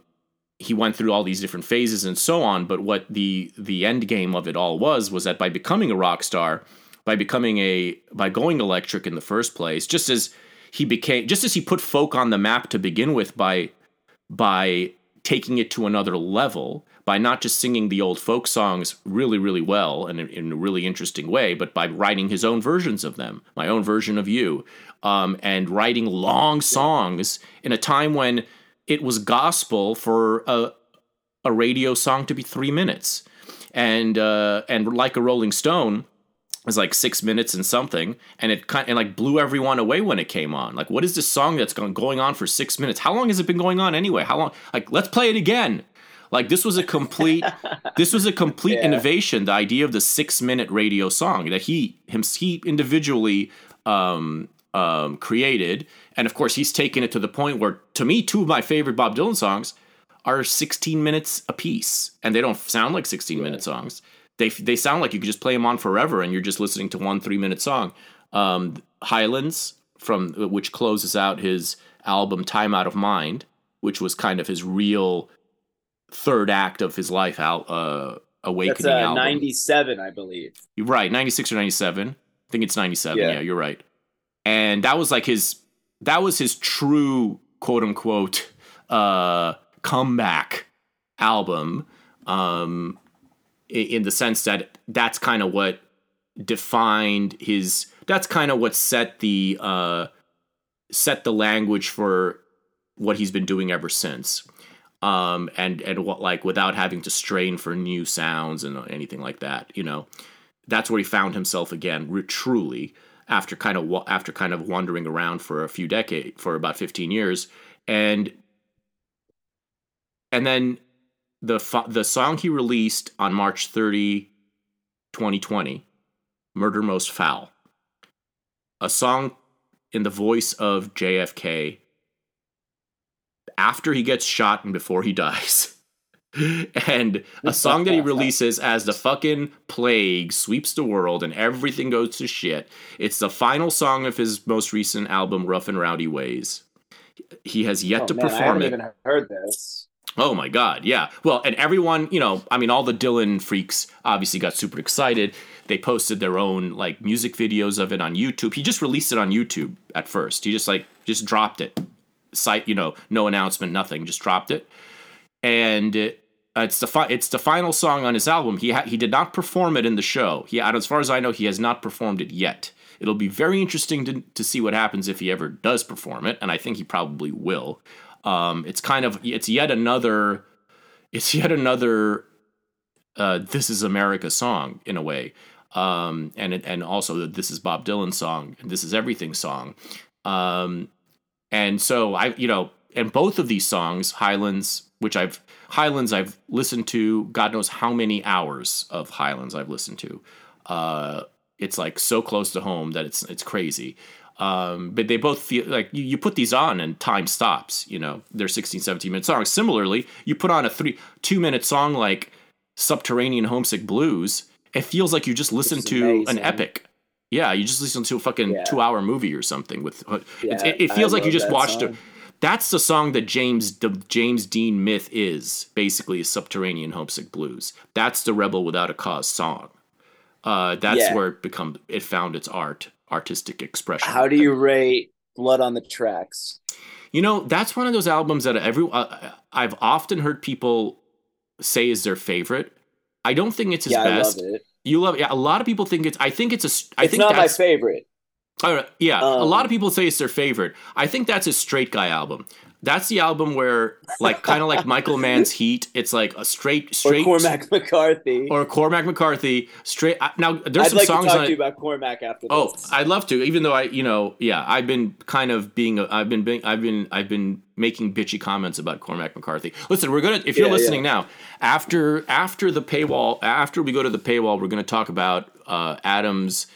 he went through all these different phases and so on but what the the end game of it all was was that by becoming a rock star by becoming a by going electric in the first place just as he became just as he put folk on the map to begin with by by taking it to another level by not just singing the old folk songs really, really well and in, a really interesting way, but by writing his own versions of them, my own version of you, um, and writing long songs in a time when it was gospel for a, a radio song to be three minutes. And uh, and like a Rolling Stone, was like six minutes and something, and it kind and like blew everyone away when it came on. Like, what is this song that's going on for six minutes? How long has it been going on anyway? How long? Like, let's play it again. Like this was a complete, (laughs) this was a complete Yeah. innovation. The idea of the six minute radio song that he him he individually um, um, created, and of course he's taken it to the point where, to me, two of my favorite Bob Dylan songs are 16 minutes apiece, and they don't sound like 16 minute songs. They they sound like you could just play them on forever, and you're just listening to one three minute song. Um, Highlands from which closes out his album Time Out of Mind, which was kind of his real third act of his life out uh That's awakening uh, album. 97, I believe. You're right, 96 or 97. I think it's 97. Yeah. Yeah. you're right. And that was like his that was his true quote unquote uh comeback album um in the sense that that's kind of what defined his that's kind of what set the uh set the language for what he's been doing ever since. Um and and what like without having to strain for new sounds and anything like that you know? That's where he found himself again re- truly after kind of after kind of wandering around for a few decades for about 15 years and and then the the song he released on March 30 2020 Murder Most Foul a song in the voice of JFK after he gets shot and before he (laughs) dies. (laughs) and a song that he releases as the fucking plague sweeps the world and everything goes to shit. It's the final song of his most recent album, Rough and Rowdy Ways. He has yet Oh, to man, I perform haven't it. even heard this. Oh my god, yeah. Well, and everyone, you know, I mean all the Dylan freaks obviously got super excited. They posted their own like music videos of it on YouTube. He just released it on YouTube at first. He just like just dropped it. Site, you know, no announcement, nothing, just dropped it. And uh, it's the fi- it's the final song on his album. He ha- he did not perform it in the show. He as far as I know, he has not performed it yet. It'll be very interesting to to see what happens if he ever does perform it, and I think he probably will. Um, it's kind of it's yet another it's yet another uh, this is America song in a way, um, and and also the this is Bob Dylan song and this is everything song, um, and so I you know and both of these songs Highlands which I've Highlands I've listened to God knows how many hours of Highlands I've listened to, uh, it's like so close to home that it's it's crazy. Um, but they both feel like you, you put these on and time stops, you know, they're 16, 17 minute songs. Similarly, you put on a three, two minute song like Subterranean Homesick Blues, it feels like you just listened is to an epic. Yeah, you just listened to a fucking Yeah. two hour movie or something with, it, Yeah, it, it I feels like you just watched a, song. That's the song that James the James Dean myth is basically is Subterranean Homesick Blues. That's the Rebel Without a Cause song. Uh, that's Yeah. where it become it found its art, artistic expression. How do you rate Blood on the Tracks? You know, that's one of those albums that every uh, I've often heard people say is their favorite. I don't think it's his yeah, best. I love it. You love, yeah. A lot of people think it's. I think it's a. I It's think not my favorite. Yeah, a Um, lot of people say it's their favorite. I think that's a straight guy album. That's the album where, like, kind of like Michael Mann's Heat. It's like a straight, Or straight, Cormac McCarthy. or Cormac McCarthy. Straight. uh, Now there's I'd some like to songs talk on to you about Cormac after this. Oh, I'd love to. Even though I, you know, yeah, I've been kind of being, a, I've been, being, I've been, I've been making bitchy comments about Cormac McCarthy. Listen, we're gonna, if you're Yeah, listening yeah. now, after after the paywall, after we go to the paywall, we're gonna talk about uh, Adam's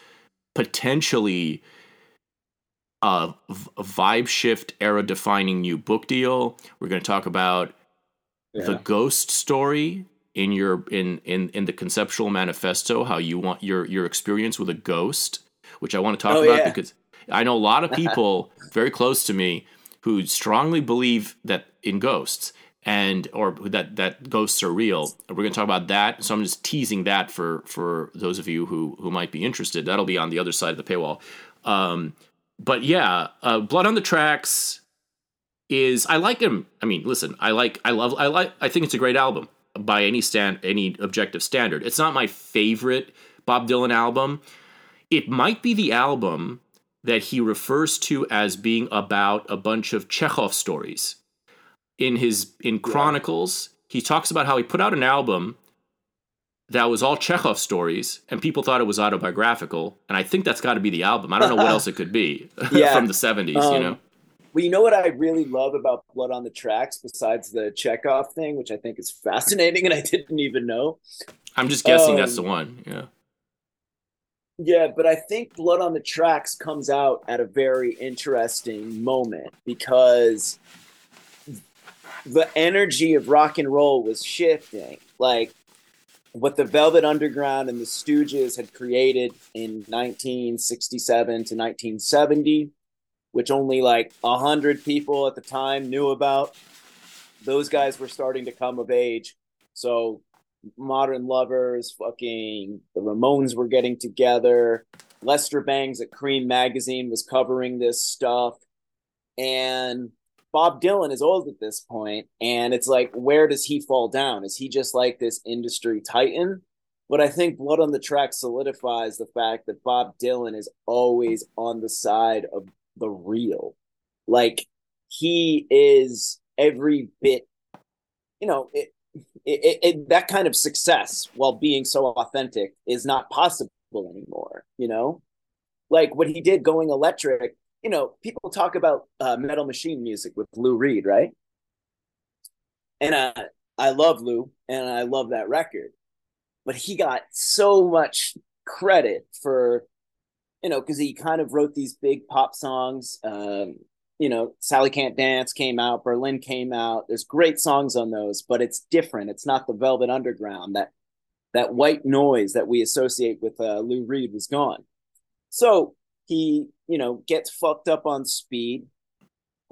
potentially a vibe shift era defining new book deal. We're gonna talk about the ghost story in your in in in the conceptual manifesto how you want your your experience with a ghost which i want to talk Oh, about yeah. because i know a lot of (laughs) people very close to me who strongly believe that in ghosts and or that that ghosts are real we're going to talk about that so i'm just teasing that for for those of you who who might be interested that'll be on the other side of the paywall um but yeah uh blood on the tracks is I like him. I mean, listen, I like, I love, I like, I think it's a great album by any stand, any objective standard. It's not my favorite Bob Dylan album. It might be the album that he refers to as being about a bunch of Chekhov stories. In his in Chronicles, he talks about how he put out an album that was all Chekhov stories, and people thought it was autobiographical. And I think that's got to be the album. I don't know what (laughs) else it could be (laughs) Yeah. from the '70s. you Um, know, Well, you know what I really love about Blood on the Tracks, besides the Chekhov thing, which I think is fascinating and I didn't even know. I'm just guessing that's um, the one. Yeah. Yeah, but I think Blood on the Tracks comes out at a very interesting moment because the energy of rock and roll was shifting. Like what the Velvet Underground and the Stooges had created in 1967 to 1970, which only like a hundred people at the time knew about. Those guys were starting to come of age. So Modern Lovers, fucking the Ramones were getting together. Lester Bangs at Creem Magazine was covering this stuff. And Bob Dylan is old at this point, and it's like, where does he fall down? Is he just like this industry titan? But I think Blood on the Track solidifies the fact that Bob Dylan is always on the side of the real. Like he is every bit, you know, it, it, it, that kind of success while being so authentic is not possible anymore. You know, like what he did going electric. You know, people talk about uh, metal machine music with Lou Reed, right? And I, I love Lou, and I love that record, but he got so much credit for, you know, because he kind of wrote these big pop songs. Um, you know, Sally Can't Dance came out, Berlin came out. There's great songs on those, but it's different. It's not the Velvet Underground. That that white noise that we associate with uh, Lou Reed was gone. So he, you know, gets fucked up on speed.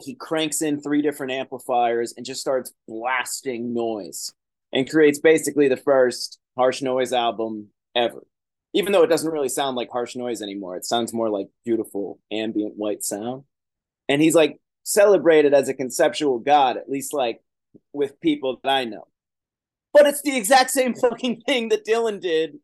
He cranks in three different amplifiers and just starts blasting noise and creates basically the first harsh noise album ever. Even though it doesn't really sound like harsh noise anymore, it sounds more like beautiful ambient white sound and he's like celebrated as a conceptual god at least like with people that i know but it's the exact same fucking thing that dylan did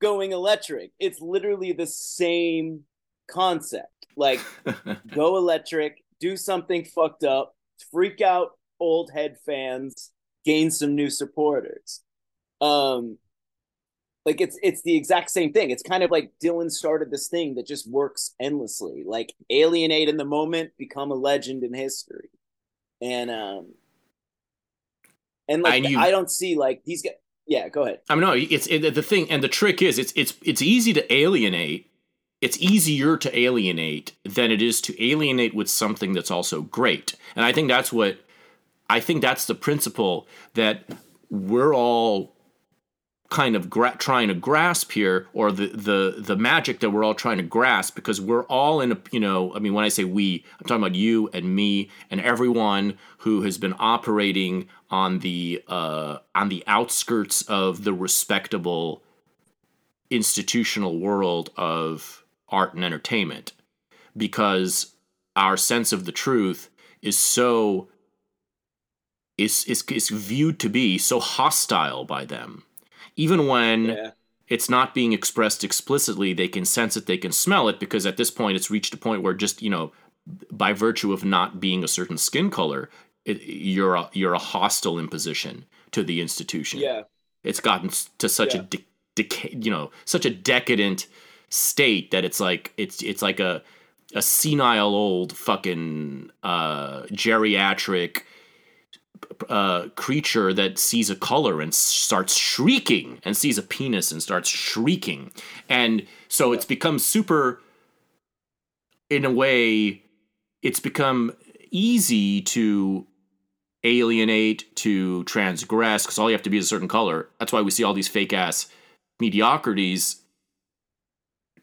going electric it's literally the same concept like (laughs) go electric do something fucked up freak out old head fans gain some new supporters um like it's it's the exact same thing. It's kind of like Dylan started this thing that just works endlessly. Like alienate in the moment, become a legend in history. And um and like you- I don't see like these guys yeah, go ahead. I mean, no, it's it, the thing, and the trick is, it's it's it's easy to alienate. It's easier to alienate than it is to alienate with something that's also great, and I think that's what I think that's the principle that we're all kind of gra- trying to grasp here, or the the the magic that we're all trying to grasp, because we're all in a you know, I mean, when I say we, I'm talking about you and me and everyone who has been operating on the uh, on the outskirts of the respectable institutional world of art and entertainment, because our sense of the truth is so is is, is viewed to be so hostile by them even when Yeah. it's not being expressed explicitly they can sense it they can smell it because at this point it's reached a point where just you know by virtue of not being a certain skin color it, you're a, you're a hostile imposition to the institution Yeah. it's gotten to such a de- decay, you know such a decadent state that it's like it's it's like a a senile old fucking uh geriatric uh, creature that sees a color and starts shrieking and sees a penis and starts shrieking. And so it's become super, in a way, it's become easy to alienate, to transgress, because all you have to be is a certain color. That's why we see all these fake ass mediocrities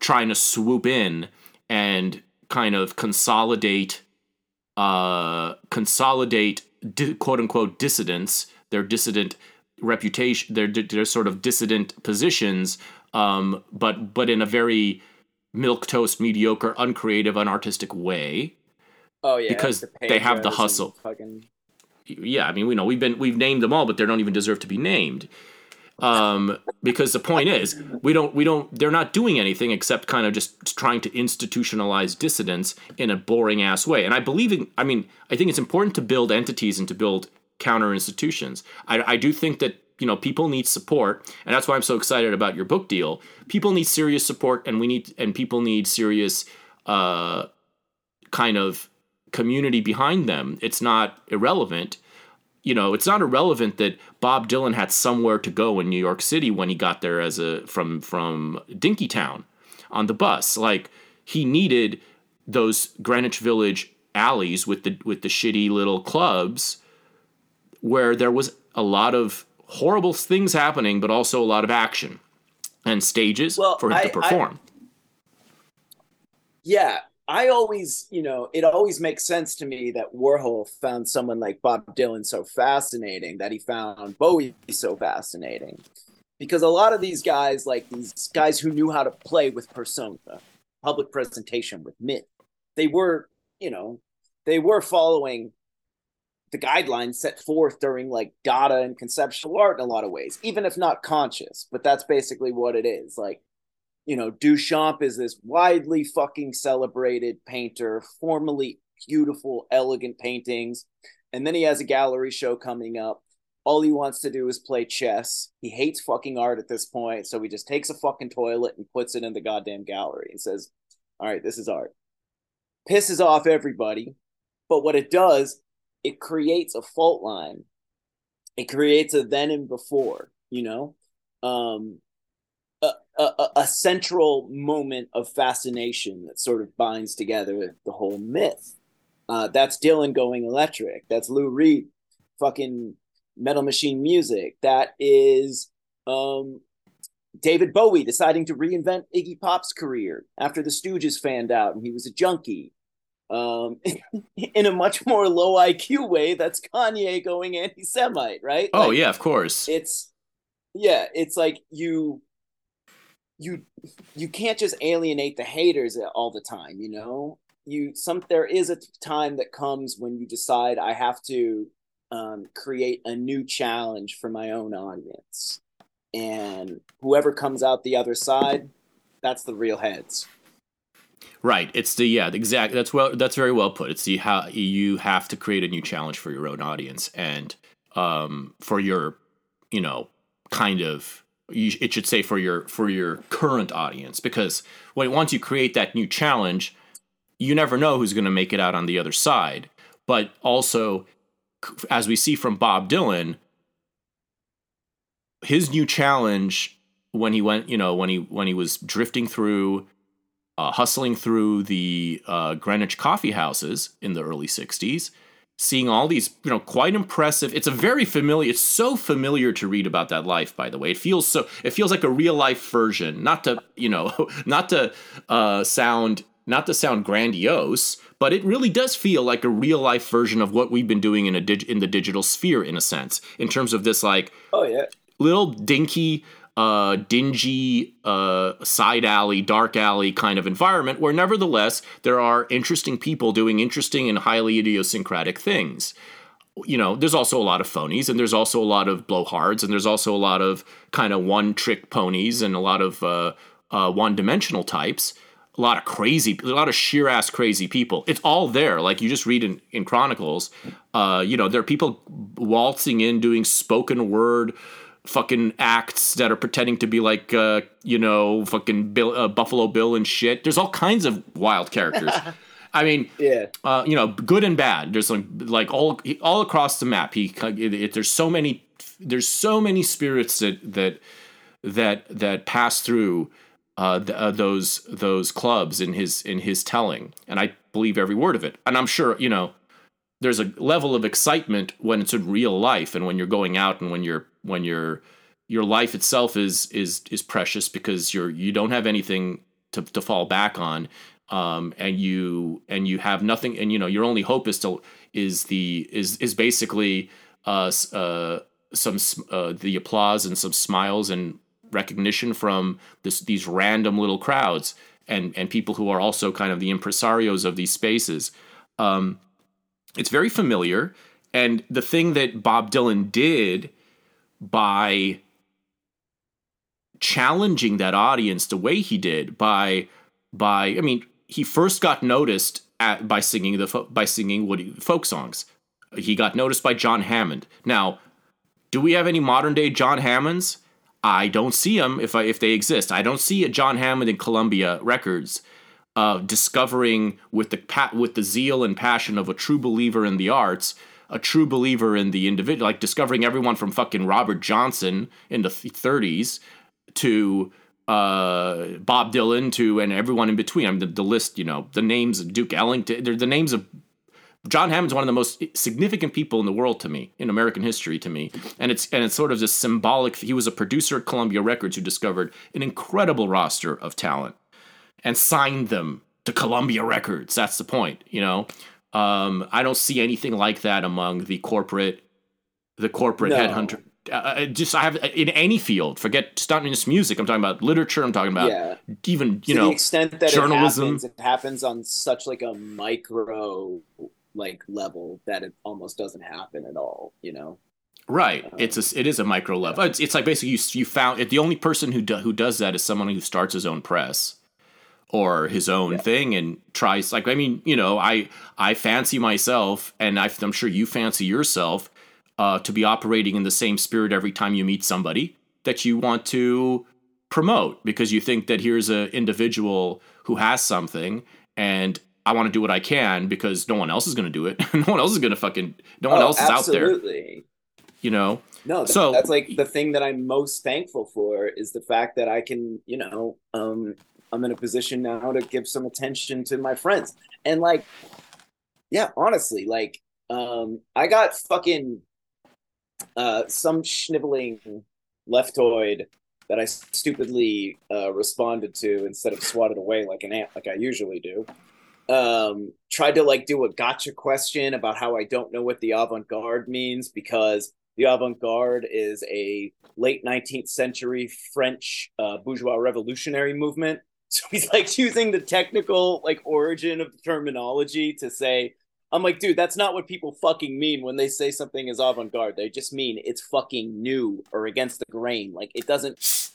trying to swoop in and kind of consolidate uh consolidate di- quote unquote dissidents their dissident reputation their their sort of dissident positions um but but in a very milk toast mediocre uncreative unartistic way Oh yeah, Because the they have the hustle. Fucking yeah, I mean, we know we've been we've named them all, but they don't even deserve to be named. Um, because the point is, we don't we don't they're not doing anything except kind of just trying to institutionalize dissidents in a boring ass way. And I believe in, I mean, I think it's important to build entities and to build counter institutions. I, I do think that you know people need support, and that's why I'm so excited about your book deal. People need serious support, and we need and people need serious uh, kind of community behind them. It's not irrelevant. You know, it's not irrelevant that Bob Dylan had somewhere to go in New York City when he got there as a from from Dinkytown on the bus. Like he needed those Greenwich Village alleys with the with the shitty little clubs where there was a lot of horrible things happening, but also a lot of action and stages Well, for him I- to perform. yeah. I always, you know, it always makes sense to me that Warhol found someone like Bob Dylan so fascinating that he found Bowie so fascinating. Because a lot of these guys, like these guys who knew how to play with persona, public presentation with myth, they were, you know, they were following the guidelines set forth during like Dada and conceptual art in a lot of ways, even if not conscious. But that's basically what it is. Like, you know, Duchamp is this widely fucking celebrated painter, formally beautiful, elegant paintings. And then he has a gallery show coming up. All he wants to do is play chess. He hates fucking art at this point. So he just takes a fucking toilet and puts it in the goddamn gallery and says, All right, this is art. Pisses off everybody. But what it does, it creates a fault line. It creates a then and before, you know? Um, a, a, central moment of fascination that sort of binds together the whole myth. Uh, that's Dylan going electric. That's Lou Reed, fucking Metal Machine Music. That is um, David Bowie deciding to reinvent Iggy Pop's career after the Stooges fanned out and he was a junkie. Um, (laughs) in a much more low IQ way, that's Kanye going anti Semite, right? oh Like, yeah, of course. it's yeah it's like you you you can't just alienate the haters all the time you know you some there is a time that comes when you decide i have to um, create a new challenge for my own audience and whoever comes out the other side that's the real heads Right. It's the yeah, exactly. That's well. That's very well put. It's the how you have to create a new challenge for your own audience and um for your, you know, kind of. You, it should say for your for your current audience because when once you create that new challenge, you never know who's going to make it out on the other side. But also, as we see from Bob Dylan, his new challenge when he went, you know, when he when he was drifting through uh, hustling through the uh, Greenwich coffee houses in the early 60s, seeing all these, you know, quite impressive. It's a very familiar, it's so familiar to read about that life, by the way. It feels so, it feels like a real life version, not to, you know, (laughs) not to uh, sound, not to sound grandiose, but it really does feel like a real life version of what we've been doing in a dig- in the digital sphere, in a sense, in terms of this like oh yeah little dinky, uh, dingy, uh, side alley, dark alley kind of environment where, nevertheless, there are interesting people doing interesting and highly idiosyncratic things. You know, there's also a lot of phonies, and there's also a lot of blowhards, and there's also a lot of kind of one trick ponies, and a lot of uh, uh, one dimensional types. A lot of crazy, a lot of sheer ass crazy people. It's all there. Like you just read in, in Chronicles, uh, you know, there are people waltzing in doing spoken word fucking acts that are pretending to be like uh, you know fucking Bill, uh, Buffalo Bill and shit. There's all kinds of wild characters. (laughs) I mean, yeah uh, you know, good and bad. There's like like all all across the map. He it, it- there's so many there's so many spirits that that that that pass through uh, th- uh, those those clubs in his in his telling, and I believe every word of it. And I'm sure you know there's a level of excitement when it's in real life and when you're going out and when you're when you're your life itself is is is precious because you're you don't have anything to, to fall back on um, and you and you have nothing and you know your only hope is to is the is is basically uh, uh some uh, the applause and some smiles and recognition from this these random little crowds and and people who are also kind of the impresarios of these spaces. Um, it's very familiar, and the thing that Bob Dylan did by challenging that audience the way he did by by I mean he first got noticed at, by singing the fo- by singing Woody folk songs. He got noticed by John Hammond. Now, do we have any modern day John Hammonds? I don't see them if I, if they exist. I don't see a John Hammond in Columbia Records uh, discovering with the pa- with the zeal and passion of a true believer in the arts, a true believer in the individual, like discovering everyone from fucking Robert Johnson in the th- 30s to uh, Bob Dylan to and everyone in between. I mean, the, the list, you know, the names of Duke Ellington, they're the names of John Hammond's one of the most significant people in the world to me, in American history to me, and it's and it's sort of this symbolic. He was a producer at Columbia Records who discovered an incredible roster of talent and signed them to Columbia Records. That's the point, you know. Um, I don't see anything like that among the corporate, the corporate No. headhunter. Uh, Uh, just I have in any field. Forget not just music. I'm talking about literature. I'm talking about yeah. even you to know the extent that journalism. it happens, it happens on such like a micro like level that it almost doesn't happen at all. You know. Right. It's a, it is a micro level. It's, it's like basically you, you found it, the only person who do, who does that is someone who starts his own press or his own thing and tries like I mean, you know, I I fancy myself and I, I'm sure you fancy yourself uh, to be operating in the same spirit every time you meet somebody that you want to promote because you think that here's an individual who has something and I want to do what I can because no one else is going to do it. (laughs) no one else is going to fucking no one Oh, else is out there, you know. No, So- that's like the thing that I'm most thankful for is the fact that I can, you know, um, I'm in a position now to give some attention to my friends. And like, yeah, honestly, like, um, I got fucking uh some schniveling leftoid that I stupidly uh responded to instead of swatted away like an ant like I usually do. Um tried to like do a gotcha question about how I don't know what the avant-garde means because the avant-garde is a late 19th century French uh, bourgeois revolutionary movement. (laughs) So he's like using the technical like origin of the terminology to say, I'm like, dude, that's not what people fucking mean when they say something is avant-garde. They just mean it's fucking new or against the grain. Like it doesn't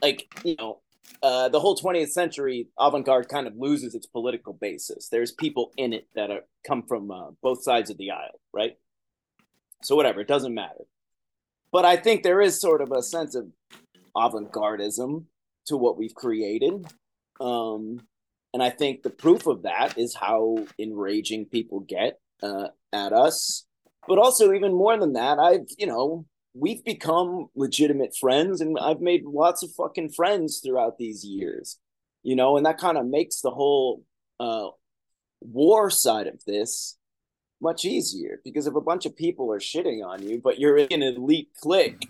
like, you know, uh, the whole 20th century avant-garde kind of loses its political basis. There's people in it that are come from uh, both sides of the aisle, right? So whatever, it doesn't matter. But I think there is sort of a sense of avant-gardism to what we've created. Um, and I think the proof of that is how enraging people get uh, at us. But also, even more than that, I've, you know, we've become legitimate friends and I've made lots of fucking friends throughout these years, you know, and that kind of makes the whole uh, war side of this much easier because if a bunch of people are shitting on you, but you're in an elite clique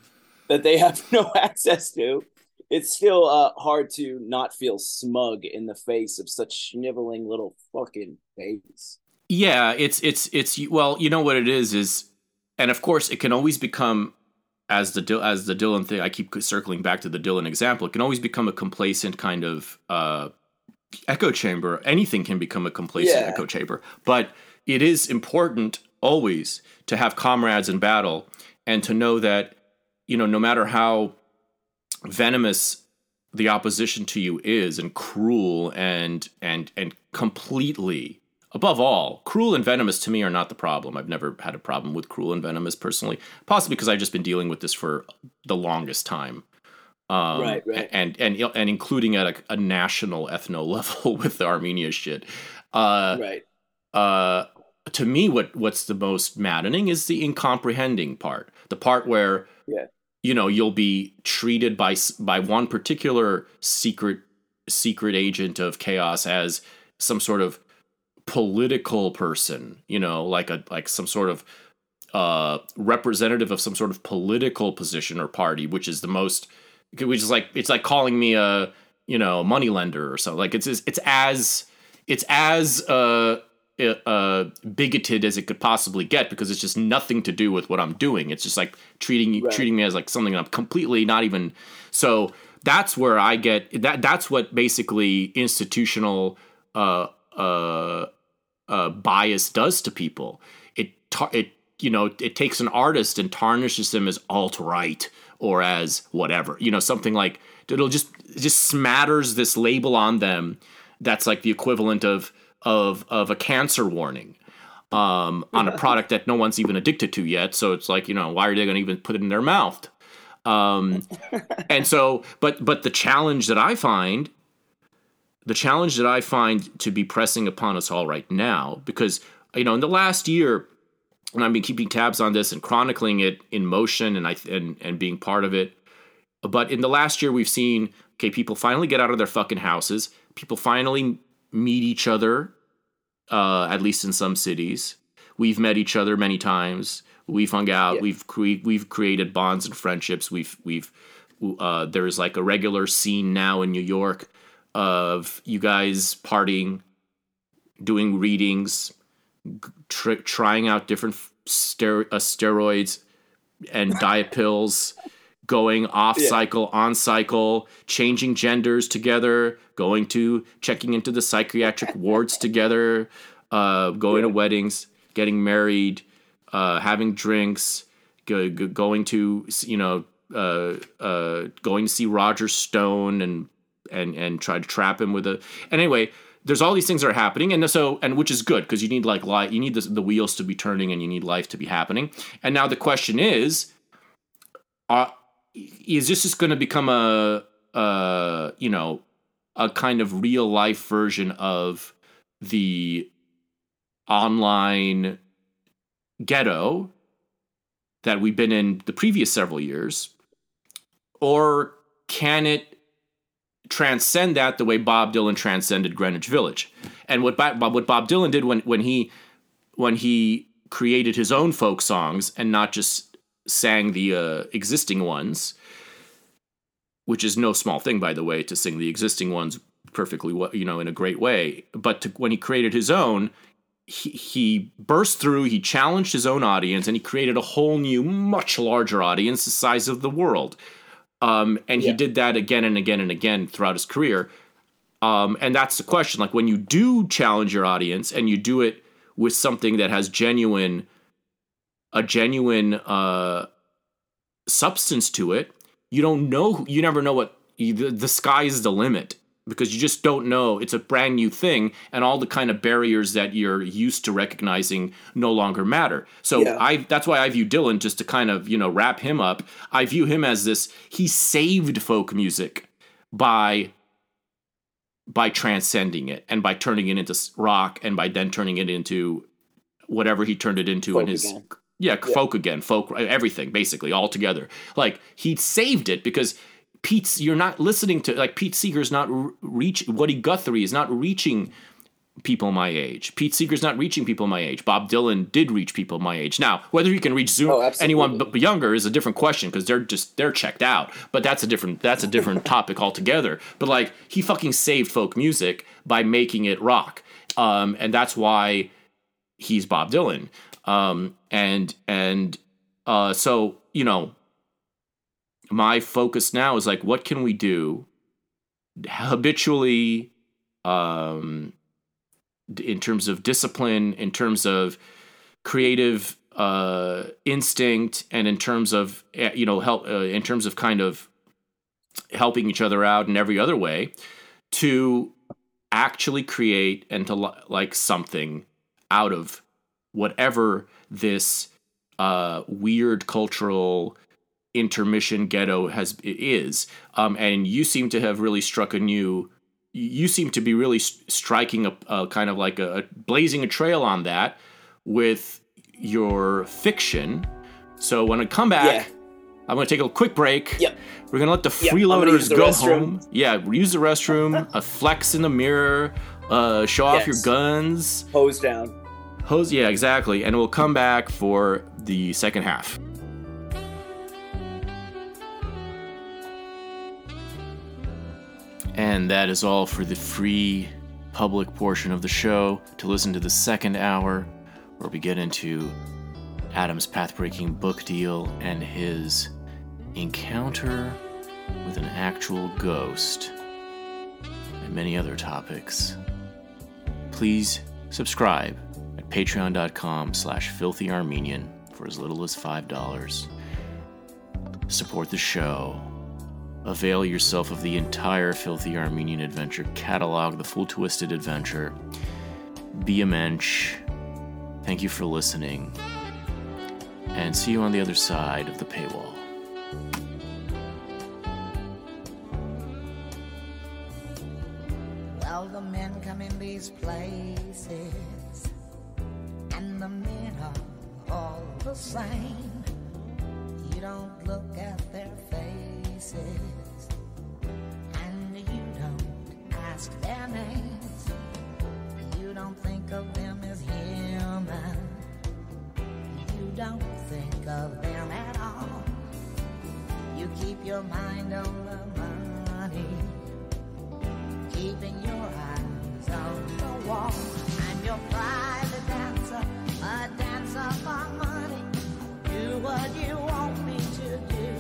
that they have (laughs) no access to, it's still uh, hard to not feel smug in the face of such sniveling little fucking babies. Yeah, it's it's it's well, you know what it is is, and of course it can always become as the as the Dylan thing. I keep circling back to the Dylan example. It can always become a complacent kind of uh, echo chamber. Anything can become a complacent Yeah. echo chamber, but it is important always to have comrades in battle and to know that you know no matter how venomous the opposition to you is and cruel and and and completely above all cruel and venomous to me are not the problem i've never had a problem with cruel and venomous personally possibly because i've just been dealing with this for the longest time um, Right, right. and and and including at a, a national ethno (laughs) level with the armenia shit uh right. uh, to me, what what's the most maddening is the incomprehending part. The part where, Yeah. You know, you'll be treated by by one particular secret secret agent of chaos as some sort of political person. You know, like a like some sort of uh, representative of some sort of political position or party, which is the most, which is like it's like calling me a you know money lender or something. Like it's it's as it's as uh, uh, bigoted as it could possibly get because it's just nothing to do with what I'm doing. It's just like treating Right. treating me as like something I'm completely not even. So that's where I get that. That's what basically institutional uh, uh, uh, bias does to people. It tar- it you know it takes an artist and tarnishes them as alt right or as whatever you know something like it'll just it just smatters this label on them that's like the equivalent of of of a cancer warning um, on a product that no one's even addicted to yet. So it's like you know why are they going to even put it in their mouth? Um, (laughs) and so, but but the challenge that I find, the challenge that I find to be pressing upon us all right now, because you know in the last year, and I've been keeping tabs on this and chronicling it in motion, and I and and being part of it. But in the last year, we've seen okay, people finally get out of their fucking houses. People finally meet each other, uh, at least in some cities. We've met each other many times. We've hung out. Yeah. We've cre- we've created bonds and friendships. We've we've uh, there's like a regular scene now in New York of you guys partying, doing readings, tr- trying out different ster- uh, steroids and diet pills, going off Yeah. cycle, on cycle, changing genders together, going to checking into the psychiatric (laughs) wards together, uh, going to weddings, getting married, uh, having drinks, go, go, going to you know uh, uh, going to see Roger Stone and and and try to trap him with a and anyway there's all these things that are happening and so and which is good because you need like life you need the, the wheels to be turning and you need life to be happening and now the question is uh, is this just going to become a uh you know a kind of real life version of the online ghetto that we've been in the previous several years or can it transcend that the way Bob Dylan transcended Greenwich Village? And what Bob, what Bob Dylan did when when he when he created his own folk songs and not just sang the uh, existing ones, which is no small thing, by the way, to sing the existing ones perfectly, you know, in a great way. But to, when he created his own, he, he burst through, he challenged his own audience, and he created a whole new, much larger audience, the size of the world. Um, and he did that again and again and again throughout his career. Um, and that's the question. Like when you do challenge your audience and you do it with something that has genuine, a genuine uh, substance to it, you don't know. You never know what you, the, the sky is the limit because you just don't know. It's a brand new thing, and all the kind of barriers that you're used to recognizing no longer matter. So Yeah. I that's why I view Dylan just to kind of you know wrap him up. I view him as this. He saved folk music by by transcending it and by turning it into rock and by then turning it into whatever he turned it into in his again. Yeah, folk again, folk everything basically all together. Like he saved it because Pete's you're not listening to like Pete Seeger's not re- reach Woody Guthrie is not reaching people my age. Pete Seeger's not reaching people my age. Bob Dylan did reach people my age. Now, whether he can reach Zoom Oh, anyone but younger is a different question because they're just they're checked out. But that's a different that's a different (laughs) topic altogether. But like he fucking saved folk music by making it rock. Um, and that's why he's Bob Dylan. Um, and and uh, so you know, my focus now is like, what can we do habitually, um, in terms of discipline, in terms of creative uh, instinct, and in terms of eh, you know help, uh, in terms of kind of helping each other out in every other way, to actually create and to li- like something out of whatever this uh, weird cultural intermission ghetto has is um, and you seem to have really struck a new you seem to be really s- striking a, a kind of like a, a blazing a trail on that with your fiction so when i come back Yeah. i'm going to take a quick break Yep. we're going to let the Yep, I'm gonna use freeloaders the go restroom. home yeah use the restroom (laughs) a flex in the mirror uh, show off your guns Hose down. Hose, yeah, exactly. And we'll come back for the second half. And that is all for the free public portion of the show. To listen to the second hour, where we get into Adam's path-breaking book deal and his encounter with an actual ghost, and many other topics. Please Subscribe patreon.com slash filthyarmenian for as little as $5. Support the show. Avail yourself of the entire Filthy Armenian Adventure catalog, the full Twisted Adventure. Be a mensch. Thank you for listening. And see you on the other side of the paywall. Well, the men come in these places, and the men are all the same. You don't look at their faces, and you don't ask their names. You don't think of them as human. You don't think of them at all. You keep your mind on the money keeping your eyes on the wall and your pride hands of our money. Do what you want me to do.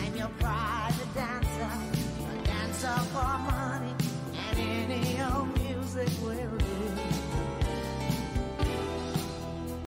I'm your private dancer, a dancer for money.